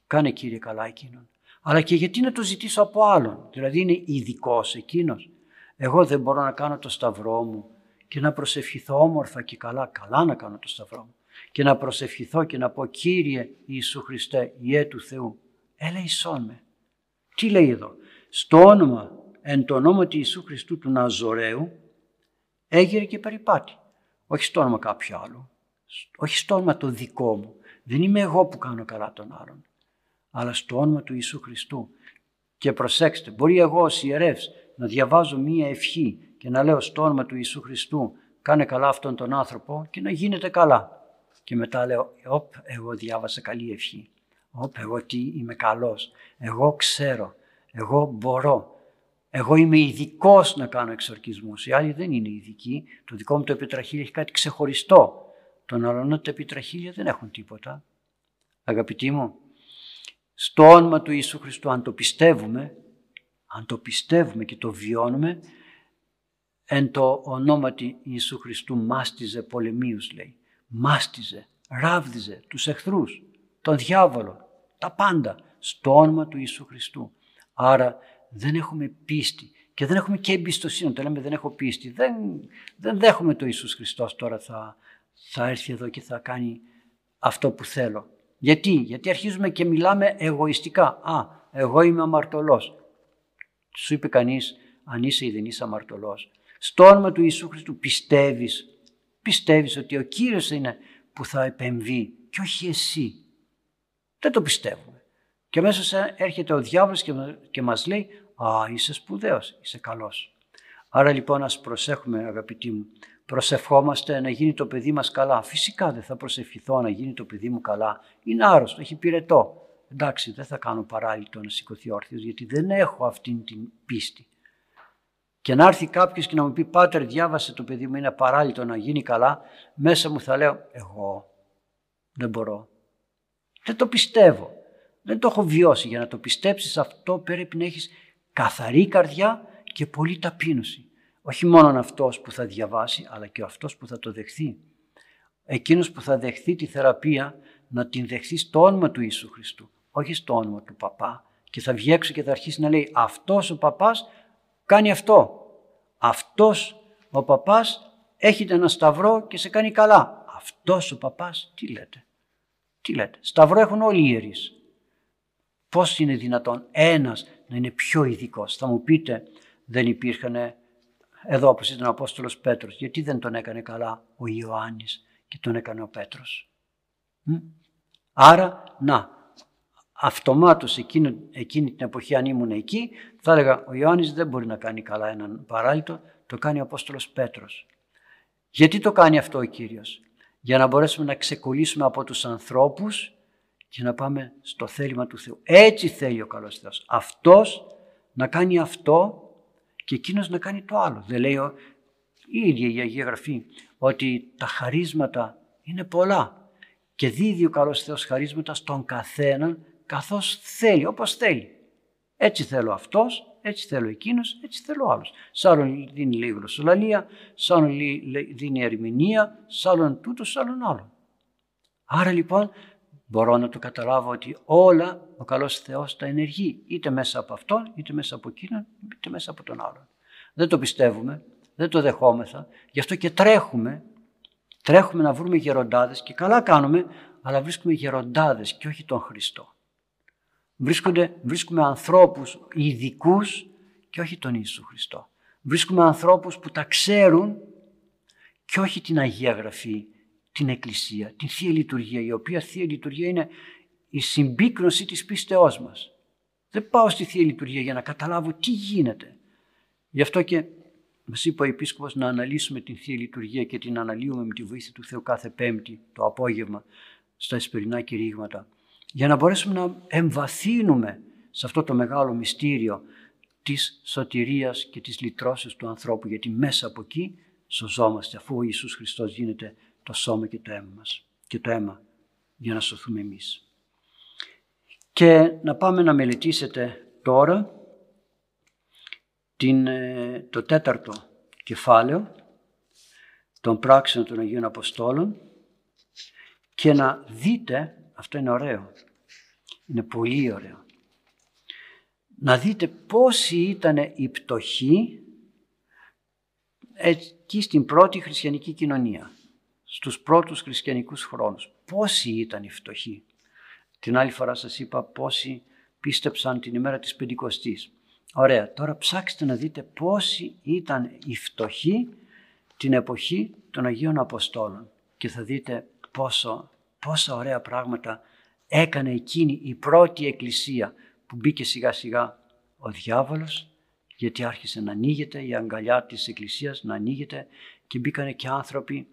κάνε Κύριε καλά εκείνον. Αλλά και γιατί να το ζητήσω από άλλον, δηλαδή είναι ειδικός εκείνος. Εγώ δεν μπορώ να κάνω το Σταυρό μου και να προσευχηθώ όμορφα και καλά, καλά να κάνω το Σταυρό μου και να προσευχηθώ και να πω Κύριε Ιησού Χριστέ, Ιε του Θεού, ελεησόν με. Τι λέει εδώ, στο όνομα, εν το όνομα του Ιησού Χριστού του Ναζωρέου, έγειρε και περιπάτη. Όχι στο όνομα κάποιου άλλου, όχι στο όνομα το δικό μου. Δεν είμαι εγώ που κάνω καλά τον άλλον, αλλά στο όνομα του Ιησού Χριστού. Και προσέξτε, μπορεί εγώ ως ιερεύς να διαβάζω μία ευχή και να λέω στο όνομα του Ιησού Χριστού κάνε καλά αυτόν τον άνθρωπο και να γίνεται καλά. Και μετά λέω, όπ, εγώ διάβασα καλή ευχή. Όπ, εγώ τι είμαι καλός. Εγώ ξέρω. Εγώ μπορώ. Εγώ είμαι ειδικός να κάνω εξορκισμούς. Οι άλλοι δεν είναι ειδικοί. Το δικό μου το επιτραχύλι έχει κάτι ξεχωριστό. Τον άλλον τα επιτραχύλια δεν έχουν τίποτα. Αγαπητοί μου, στο όνομα του Ιησού Χριστού αν το πιστεύουμε, αν το πιστεύουμε και το βιώνουμε, εν το ονόματι Ιησού Χριστού μάστιζε πολεμίους λέει μάστιζε, ράβδιζε τους εχθρούς, τον διάβολο, τα πάντα στο όνομα του Ιησού Χριστού. Άρα δεν έχουμε πίστη και δεν έχουμε και εμπιστοσύνη. Το λέμε δεν έχω πίστη. Δεν, δεν δέχομαι το Ιησούς Χριστός τώρα θα, θα έρθει εδώ και θα κάνει αυτό που θέλω. Γιατί, γιατί αρχίζουμε και μιλάμε εγωιστικά. Α, εγώ είμαι αμαρτωλός. Σου είπε κανείς αν είσαι ή δεν είσαι αμαρτωλός. Στο όνομα του Ιησού Χριστού πιστεύεις πιστεύεις ότι ο Κύριος είναι που θα επεμβεί και όχι εσύ. Δεν το πιστεύουμε. Και μέσα έρχεται ο διάβολος και μας λέει «Α, είσαι σπουδαίος, είσαι καλός». Άρα λοιπόν ας προσέχουμε αγαπητοί μου, προσευχόμαστε να γίνει το παιδί μας καλά. Φυσικά δεν θα προσευχηθώ να γίνει το παιδί μου καλά. Είναι άρρωστο, έχει πυρετό. Εντάξει, δεν θα κάνω παράλληλο να σηκωθεί όρθιος γιατί δεν έχω αυτήν την πίστη και να έρθει κάποιος και να μου πει Πάτερ διάβασε το παιδί μου είναι παράλληλο να γίνει καλά μέσα μου θα λέω εγώ δεν μπορώ. Δεν το πιστεύω. Δεν το έχω βιώσει. Για να το πιστέψεις αυτό πρέπει να έχεις καθαρή καρδιά και πολύ ταπείνωση. Όχι μόνο αυτός που θα διαβάσει αλλά και αυτός που θα το δεχθεί. Εκείνος που θα δεχθεί τη θεραπεία να την δεχθεί στο όνομα του Ιησού Χριστού. Όχι στο όνομα του παπά. Και θα βγει έξω και θα αρχίσει να λέει αυτός ο παπάς κάνει αυτό. Αυτός ο παπάς έχει ένα σταυρό και σε κάνει καλά. Αυτός ο παπάς τι λέτε. Τι λέτε. Σταυρό έχουν όλοι οι ιερείς. Πώς είναι δυνατόν ένας να είναι πιο ειδικός. Θα μου πείτε δεν υπήρχαν εδώ όπως ήταν ο Απόστολος Πέτρος. Γιατί δεν τον έκανε καλά ο Ιωάννης και τον έκανε ο Πέτρος. Άρα να αυτομάτως εκείνη, εκείνη την εποχή αν ήμουν εκεί θα έλεγα ο Ιωάννης δεν μπορεί να κάνει καλά έναν παράλυτο, το κάνει ο Απόστολος Πέτρος. Γιατί το κάνει αυτό ο Κύριος; Για να μπορέσουμε να ξεκολλήσουμε από τους ανθρώπους και να πάμε στο θέλημα του Θεού. Έτσι θέλει ο καλός Θεός. Αυτός να κάνει αυτό και εκείνος να κάνει το άλλο. Δεν λέει η ίδια η Αγία Γραφή ότι τα χαρίσματα είναι πολλά και δίδει ο καλός Θεός χαρίσματα στον καθέναν καθώς θέλει, όπως θέλει. Έτσι θέλω αυτός, έτσι θέλω εκείνος, έτσι θέλω άλλος. Σ' άλλον δίνει λέει γλωσσολαλία, σ' άλλον δίνει ερμηνεία, σ' άλλον τούτο, σ' άλλον άλλο. Άρα λοιπόν μπορώ να το καταλάβω ότι όλα ο καλός Θεός τα ενεργεί είτε μέσα από αυτόν, είτε μέσα από εκείνον, είτε μέσα από τον άλλον. Δεν το πιστεύουμε, δεν το δεχόμεθα, γι' αυτό και τρέχουμε, τρέχουμε να βρούμε γεροντάδες και καλά κάνουμε, αλλά βρίσκουμε γεροντάδες και όχι τον Χριστό. Βρίσκονται, βρίσκουμε ανθρώπους ειδικούς και όχι τον Ιησού Χριστό. Βρίσκουμε ανθρώπους που τα ξέρουν και όχι την Αγία Γραφή, την Εκκλησία, την Θεία Λειτουργία, η οποία Θεία Λειτουργία είναι η συμπίκνωση της πίστεώς μας. Δεν πάω στη Θεία Λειτουργία για να καταλάβω τι γίνεται. Γι' αυτό και μας είπε ο Επίσκοπος να αναλύσουμε την Θεία Λειτουργία και την αναλύουμε με τη βοήθεια του Θεού κάθε Πέμπτη το απόγευμα στα εσπερινά κηρύγματα για να μπορέσουμε να εμβαθύνουμε σε αυτό το μεγάλο μυστήριο της σωτηρίας και της λυτρώσεως του ανθρώπου γιατί μέσα από εκεί σωζόμαστε αφού ο Ιησούς Χριστός γίνεται το σώμα και το αίμα μας και το αίμα για να σωθούμε εμείς. Και να πάμε να μελετήσετε τώρα την, ε, το τέταρτο κεφάλαιο των πράξεων των Αγίων Αποστόλων και να δείτε, αυτό είναι ωραίο, είναι πολύ ωραίο, να δείτε πόσοι ήταν οι πτωχοί εκεί στην πρώτη χριστιανική κοινωνία, στους πρώτους χριστιανικούς χρόνους. Πόσοι ήταν οι φτωχοί. Την άλλη φορά σας είπα πόσοι πίστεψαν την ημέρα της Πεντηκοστής. Ωραία, τώρα ψάξτε να δείτε πόσοι ήταν οι φτωχοί την εποχή των Αγίων Αποστόλων και θα δείτε πόσο, πόσα ωραία πράγματα έκανε εκείνη η πρώτη εκκλησία που μπήκε σιγά σιγά ο διάβολος γιατί άρχισε να ανοίγεται η αγκαλιά της εκκλησίας να ανοίγεται και μπήκανε και άνθρωποι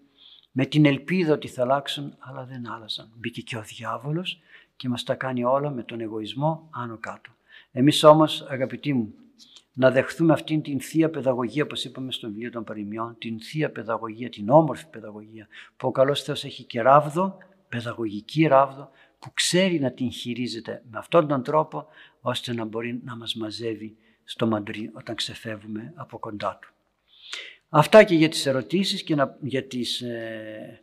με την ελπίδα ότι θα αλλάξουν αλλά δεν άλλασαν. Μπήκε και ο διάβολος και μας τα κάνει όλα με τον εγωισμό άνω κάτω. Εμείς όμως αγαπητοί μου να δεχθούμε αυτήν την θεία παιδαγωγία, όπως είπαμε στο βιβλίο των παροιμιών, την θεία παιδαγωγία, την όμορφη παιδαγωγία, που ο καλός Θεός έχει και ράβδο, παιδαγωγική ράβδο, που ξέρει να την χειρίζεται με αυτόν τον τρόπο, ώστε να μπορεί να μας μαζεύει στο μαντρί όταν ξεφεύγουμε από κοντά του. Αυτά και για τις ερωτήσεις και για, τις, ε,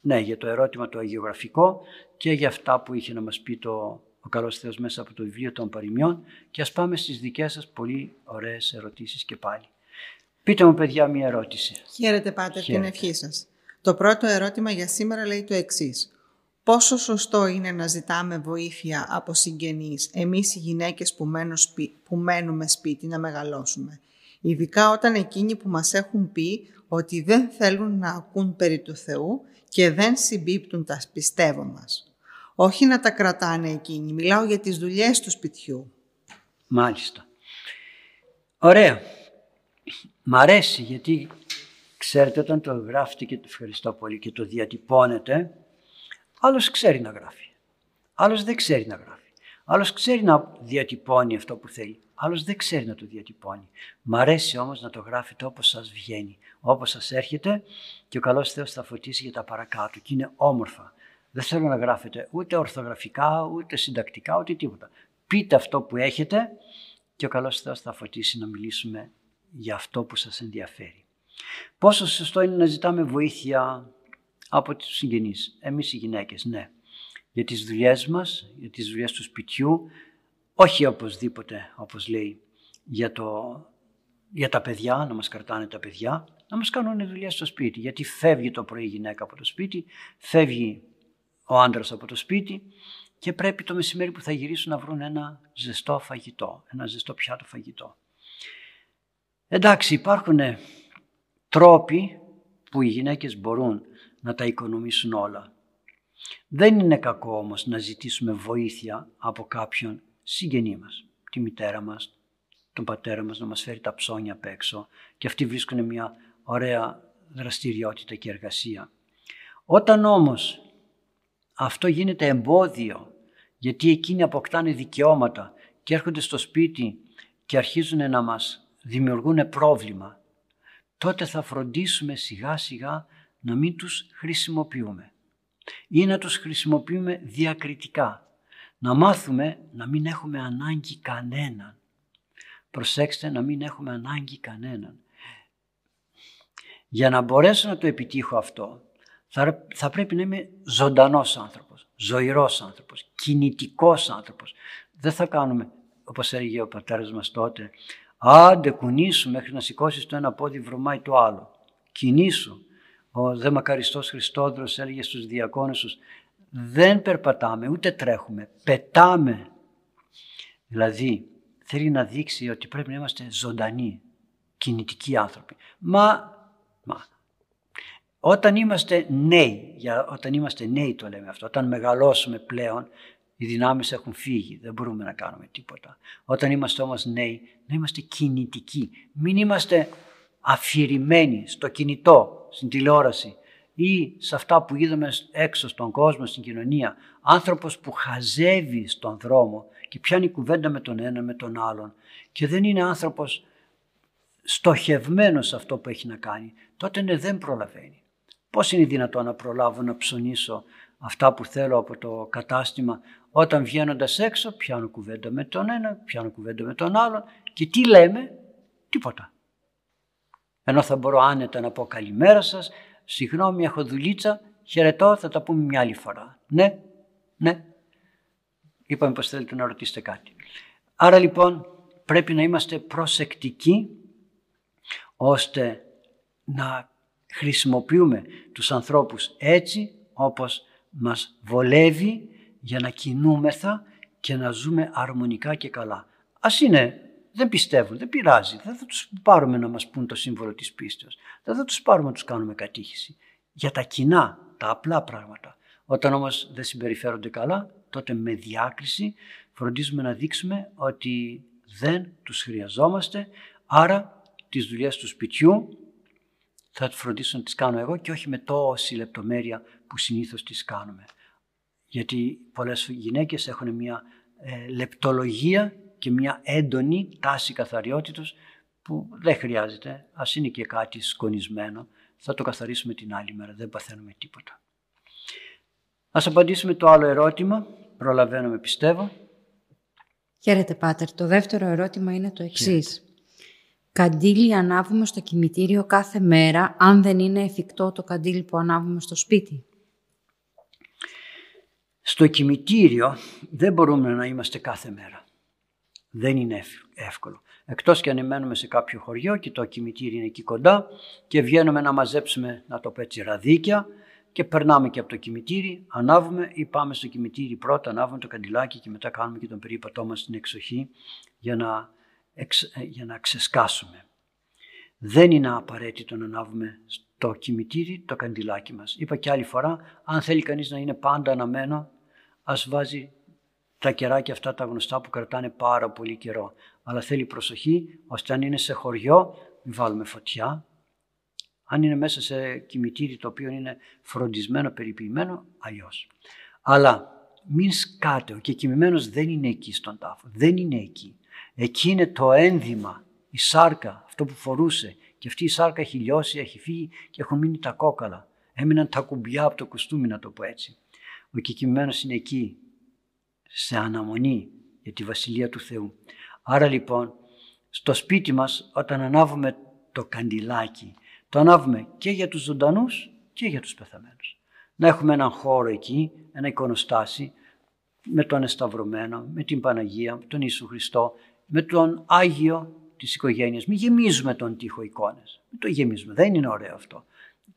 ναι, για το ερώτημα το αγιογραφικό και για αυτά που είχε να μας πει το ο καλός Θεός μέσα από το βιβλίο των παροιμιών και ας πάμε στις δικές σας πολύ ωραίες ερωτήσεις και πάλι. Πείτε μου παιδιά μια ερώτηση. Χαίρετε πάτε την ευχή σας. Το πρώτο ερώτημα για σήμερα λέει το εξής. Πόσο σωστό είναι να ζητάμε βοήθεια από συγγενείς, εμείς οι γυναίκες που, που μένουμε σπίτι να μεγαλώσουμε; Ειδικά όταν εκείνοι που μας έχουν πει ότι δεν θέλουν να ακούν περί του Θεού και δεν συμπίπτουν τα πιστεύω μας. Όχι να τα κρατάνε εκείνοι. Μιλάω για τις δουλειές του σπιτιού. Μάλιστα. Ωραία. Μ' αρέσει γιατί ξέρετε όταν το γράφετε και το ευχαριστώ πολύ και το διατυπώνετε άλλος ξέρει να γράφει. Άλλος δεν ξέρει να γράφει. Άλλος ξέρει να διατυπώνει αυτό που θέλει. Άλλος δεν ξέρει να το διατυπώνει. Μ' αρέσει όμως να το γράφετε όπως σας βγαίνει. Όπως σας έρχεται και ο καλός Θεός θα φωτίσει για τα παρακάτω και είναι όμορφα. Δεν θέλω να γράφετε ούτε ορθογραφικά, ούτε συντακτικά, ούτε τίποτα. Πείτε αυτό που έχετε και ο καλός Θεός θα φωτίσει να μιλήσουμε για αυτό που σας ενδιαφέρει. Πόσο σωστό είναι να ζητάμε βοήθεια από τους συγγενείς, εμείς οι γυναίκες, ναι. Για τις δουλειές μας, για τις δουλειές του σπιτιού, όχι οπωσδήποτε, όπως λέει, για, το, για τα παιδιά, να μας κρατάνε τα παιδιά, να μας κάνουν δουλειά στο σπίτι. Γιατί φεύγει το πρωί η γυναίκα από το σπίτι, φεύγει ο άντρας από το σπίτι και πρέπει το μεσημέρι που θα γυρίσουν να βρουν ένα ζεστό φαγητό, ένα ζεστό πιάτο φαγητό. Εντάξει, υπάρχουν τρόποι που οι γυναίκες μπορούν να τα οικονομήσουν όλα. Δεν είναι κακό όμως να ζητήσουμε βοήθεια από κάποιον συγγενή μας, τη μητέρα μας, τον πατέρα μας να μας φέρει τα ψώνια απ' έξω και αυτοί βρίσκουν μια ωραία δραστηριότητα και εργασία. Όταν όμως αυτό γίνεται εμπόδιο γιατί εκείνοι αποκτάνε δικαιώματα και έρχονται στο σπίτι και αρχίζουν να μας δημιουργούν πρόβλημα. Τότε θα φροντίσουμε σιγά σιγά να μην τους χρησιμοποιούμε ή να τους χρησιμοποιούμε διακριτικά. Να μάθουμε να μην έχουμε ανάγκη κανέναν. Προσέξτε να μην έχουμε ανάγκη κανέναν. Για να μπορέσω να το επιτύχω αυτό θα, θα πρέπει να είμαι ζωντανός άνθρωπος, ζωηρός άνθρωπος, κινητικός άνθρωπος. Δεν θα κάνουμε, όπως έλεγε ο πατέρας μας τότε, άντε κουνήσου μέχρι να σηκώσεις το ένα πόδι βρωμάει το άλλο. Κινήσου. Ο δε μακαριστός Χριστόδρος έλεγε στους διακόνους τους, δεν περπατάμε ούτε τρέχουμε, πετάμε. Δηλαδή θέλει να δείξει ότι πρέπει να είμαστε ζωντανοί, κινητικοί άνθρωποι. Μα, μα όταν είμαστε νέοι, για, όταν είμαστε νέοι το λέμε αυτό, όταν μεγαλώσουμε πλέον, οι δυνάμεις έχουν φύγει, δεν μπορούμε να κάνουμε τίποτα. Όταν είμαστε όμως νέοι, να είμαστε κινητικοί. Μην είμαστε αφηρημένοι στο κινητό, στην τηλεόραση ή σε αυτά που είδαμε έξω στον κόσμο, στην κοινωνία. Άνθρωπος που χαζεύει στον δρόμο και πιάνει κουβέντα με τον ένα με τον άλλον και δεν είναι άνθρωπος στοχευμένος σε αυτό που έχει να κάνει, τότε ναι, δεν προλαβαίνει. Πώς είναι δυνατόν να προλάβω να ψωνίσω αυτά που θέλω από το κατάστημα; Όταν βγαίνοντας έξω πιάνω κουβέντα με τον ένα, πιάνω κουβέντα με τον άλλο και τι λέμε, τίποτα. Ενώ θα μπορώ άνετα να πω καλημέρα σας, συγγνώμη έχω δουλίτσα, χαιρετώ, θα τα πούμε μια άλλη φορά. Ναι, ναι. Είπαμε πως θέλετε να ρωτήσετε κάτι. Άρα λοιπόν πρέπει να είμαστε προσεκτικοί ώστε να χρησιμοποιούμε τους ανθρώπους έτσι όπως μας βολεύει για να κινούμεθα και να ζούμε αρμονικά και καλά. Ας είναι, δεν πιστεύουν, δεν πειράζει, δεν θα τους πάρουμε να μας πούν το σύμβολο της πίστεως, δεν θα τους πάρουμε να τους κάνουμε κατήχηση. Για τα κοινά, τα απλά πράγματα. Όταν όμως δεν συμπεριφέρονται καλά, τότε με διάκριση φροντίζουμε να δείξουμε ότι δεν τους χρειαζόμαστε, άρα τις δουλειές του σπιτιού θα φροντίσω να τις κάνω εγώ και όχι με τόση λεπτομέρεια που συνήθως τις κάνουμε. Γιατί πολλές γυναίκες έχουν μια ε, λεπτολογία και μια έντονη τάση καθαριότητος που δεν χρειάζεται. Ας είναι και κάτι σκονισμένο. Θα το καθαρίσουμε την άλλη μέρα. Δεν παθαίνουμε τίποτα. Ας απαντήσουμε το άλλο ερώτημα. Προλαβαίνουμε πιστεύω. Χαίρετε Πάτερ. Το δεύτερο ερώτημα είναι το εξής. Καντήλι ανάβουμε στο κημητήριο κάθε μέρα αν δεν είναι εφικτό το καντήλι που ανάβουμε στο σπίτι; Στο κημητήριο δεν μπορούμε να είμαστε κάθε μέρα. Δεν είναι εύκολο. Εκτός και αν μένουμε σε κάποιο χωριό και το κημητήριο είναι εκεί κοντά και βγαίνουμε να μαζέψουμε, να το πω έτσι, ραδίκια και περνάμε και από το κημητήρι, ανάβουμε ή πάμε στο κημητήρι πρώτα, ανάβουμε το καντιλάκι και μετά κάνουμε και τον περίπατό μας στην εξοχή για να, για να ξεσκάσουμε. Δεν είναι απαραίτητο να ανάβουμε στο κημητήρι το καντιλάκι μας. Είπα και άλλη φορά, αν θέλει κανείς να είναι πάντα αναμένο, ας βάζει τα κεράκια αυτά τα γνωστά που κρατάνε πάρα πολύ καιρό. Αλλά θέλει προσοχή, ώστε αν είναι σε χωριό, μην βάλουμε φωτιά. Αν είναι μέσα σε κημητήρι το οποίο είναι φροντισμένο, περιποιημένο, αλλιώς. Αλλά μην σκάτε, ο κεκοιμημένος δεν είναι εκεί στον τάφο, δεν είναι εκεί. Εκεί είναι το ένδυμα, η σάρκα, αυτό που φορούσε. Και αυτή η σάρκα έχει λιώσει, έχει φύγει και έχουν μείνει τα κόκαλα. Έμειναν τα κουμπιά από το κουστούμι, να το πω έτσι. Ο κεκοιμημένος είναι εκεί, σε αναμονή για τη Βασιλεία του Θεού. Άρα λοιπόν, στο σπίτι μας όταν ανάβουμε το καντιλάκι, το ανάβουμε και για τους ζωντανούς και για τους πεθαμένους. Να έχουμε έναν χώρο εκεί, ένα εικονοστάσι, με τον Εσταυρωμένο, με την Παναγία, με τον Ιησού Χριστό, με τον Άγιο της οικογένειας. Μην γεμίζουμε τον τοίχο εικόνες. Μην το γεμίζουμε. Δεν είναι ωραίο αυτό.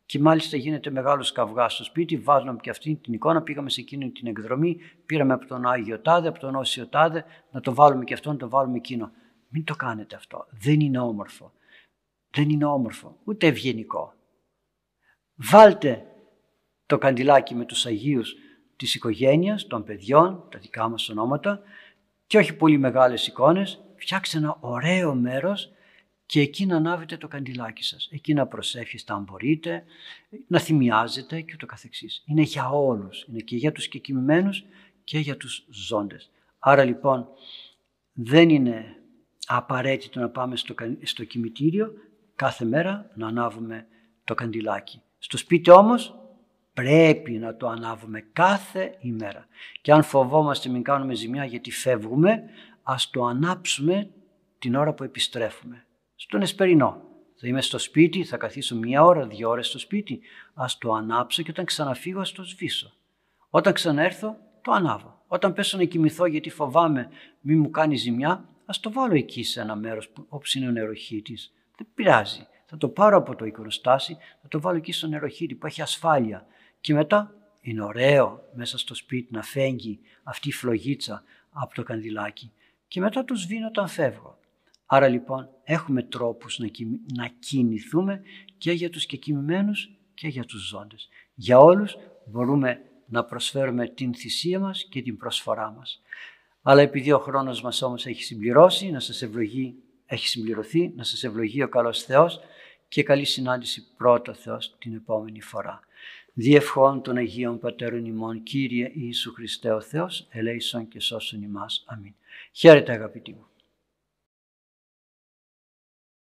Και μάλιστα γίνεται μεγάλος καυγάς στο σπίτι. Βάζουμε και αυτή την εικόνα. Πήγαμε σε εκείνη την εκδρομή. Πήραμε από τον Άγιο Τάδε, από τον Όσιο Τάδε, να το βάλουμε και αυτό, να το βάλουμε εκείνο. Μην το κάνετε αυτό. Δεν είναι όμορφο. Δεν είναι όμορφο, ούτε ευγενικό. Βάλτε το καντιλάκι με τους Αγίους της οικογένειας, των παιδιών, τα δικά μας ονόματα και όχι πολύ μεγάλες εικόνες. Φτιάξτε ένα ωραίο μέρος και εκεί να ανάβετε το καντιλάκι σας. Εκεί να προσεύχεστε αν μπορείτε, να θυμιάζετε και ούτω καθεξής. Είναι για όλους. Είναι και για τους κεκοιμημένους και για τους ζώντες. Άρα λοιπόν δεν είναι απαραίτητο να πάμε στο, στο κημητήριο κάθε μέρα να ανάβουμε το καντιλάκι. Στο σπίτι όμως πρέπει να το ανάβουμε κάθε ημέρα. Και αν φοβόμαστε μην κάνουμε ζημιά γιατί φεύγουμε, ας το ανάψουμε την ώρα που επιστρέφουμε στον Εσπερινό. Θα είμαι στο σπίτι, θα καθίσω μία ώρα, δύο ώρες στο σπίτι. Ας το ανάψω και όταν ξαναφύγω ας το σβήσω. Όταν ξαναέρθω το ανάβω. Όταν πέσω να κοιμηθώ γιατί φοβάμαι μη μου κάνει ζημιά, ας το βάλω εκεί σε ένα μέρος όπου είναι ο νεροχύτης. Δεν πειράζει. Θα το πάρω από το εικονοστάσι, θα το βάλω εκεί στο νεροχύτη που έχει ασφάλεια. Και μετά είναι ωραίο μέσα στο σπίτι να φέγγει αυτή η φλογίτσα από το κανδυλάκι. Και μετά το σβήνω όταν φεύγω. Άρα λοιπόν έχουμε τρόπους να κινηθούμε και για τους κεκοιμημένους και για τους ζώντες. Για όλους μπορούμε να προσφέρουμε την θυσία μας και την προσφορά μας. Αλλά επειδή ο χρόνος μας όμως έχει συμπληρώσει, να σας ευλογεί, έχει συμπληρωθεί, να σας ευλογεί ο καλός Θεός και καλή συνάντηση πρώτο Θεός την επόμενη φορά. Διευχών των Αγίων Πατέρων ημών, Κύριε Ιησού Χριστέ ο Θεός, ελέησον και σώσον ημάς. Αμήν. Χαίρετε αγαπητοί μου.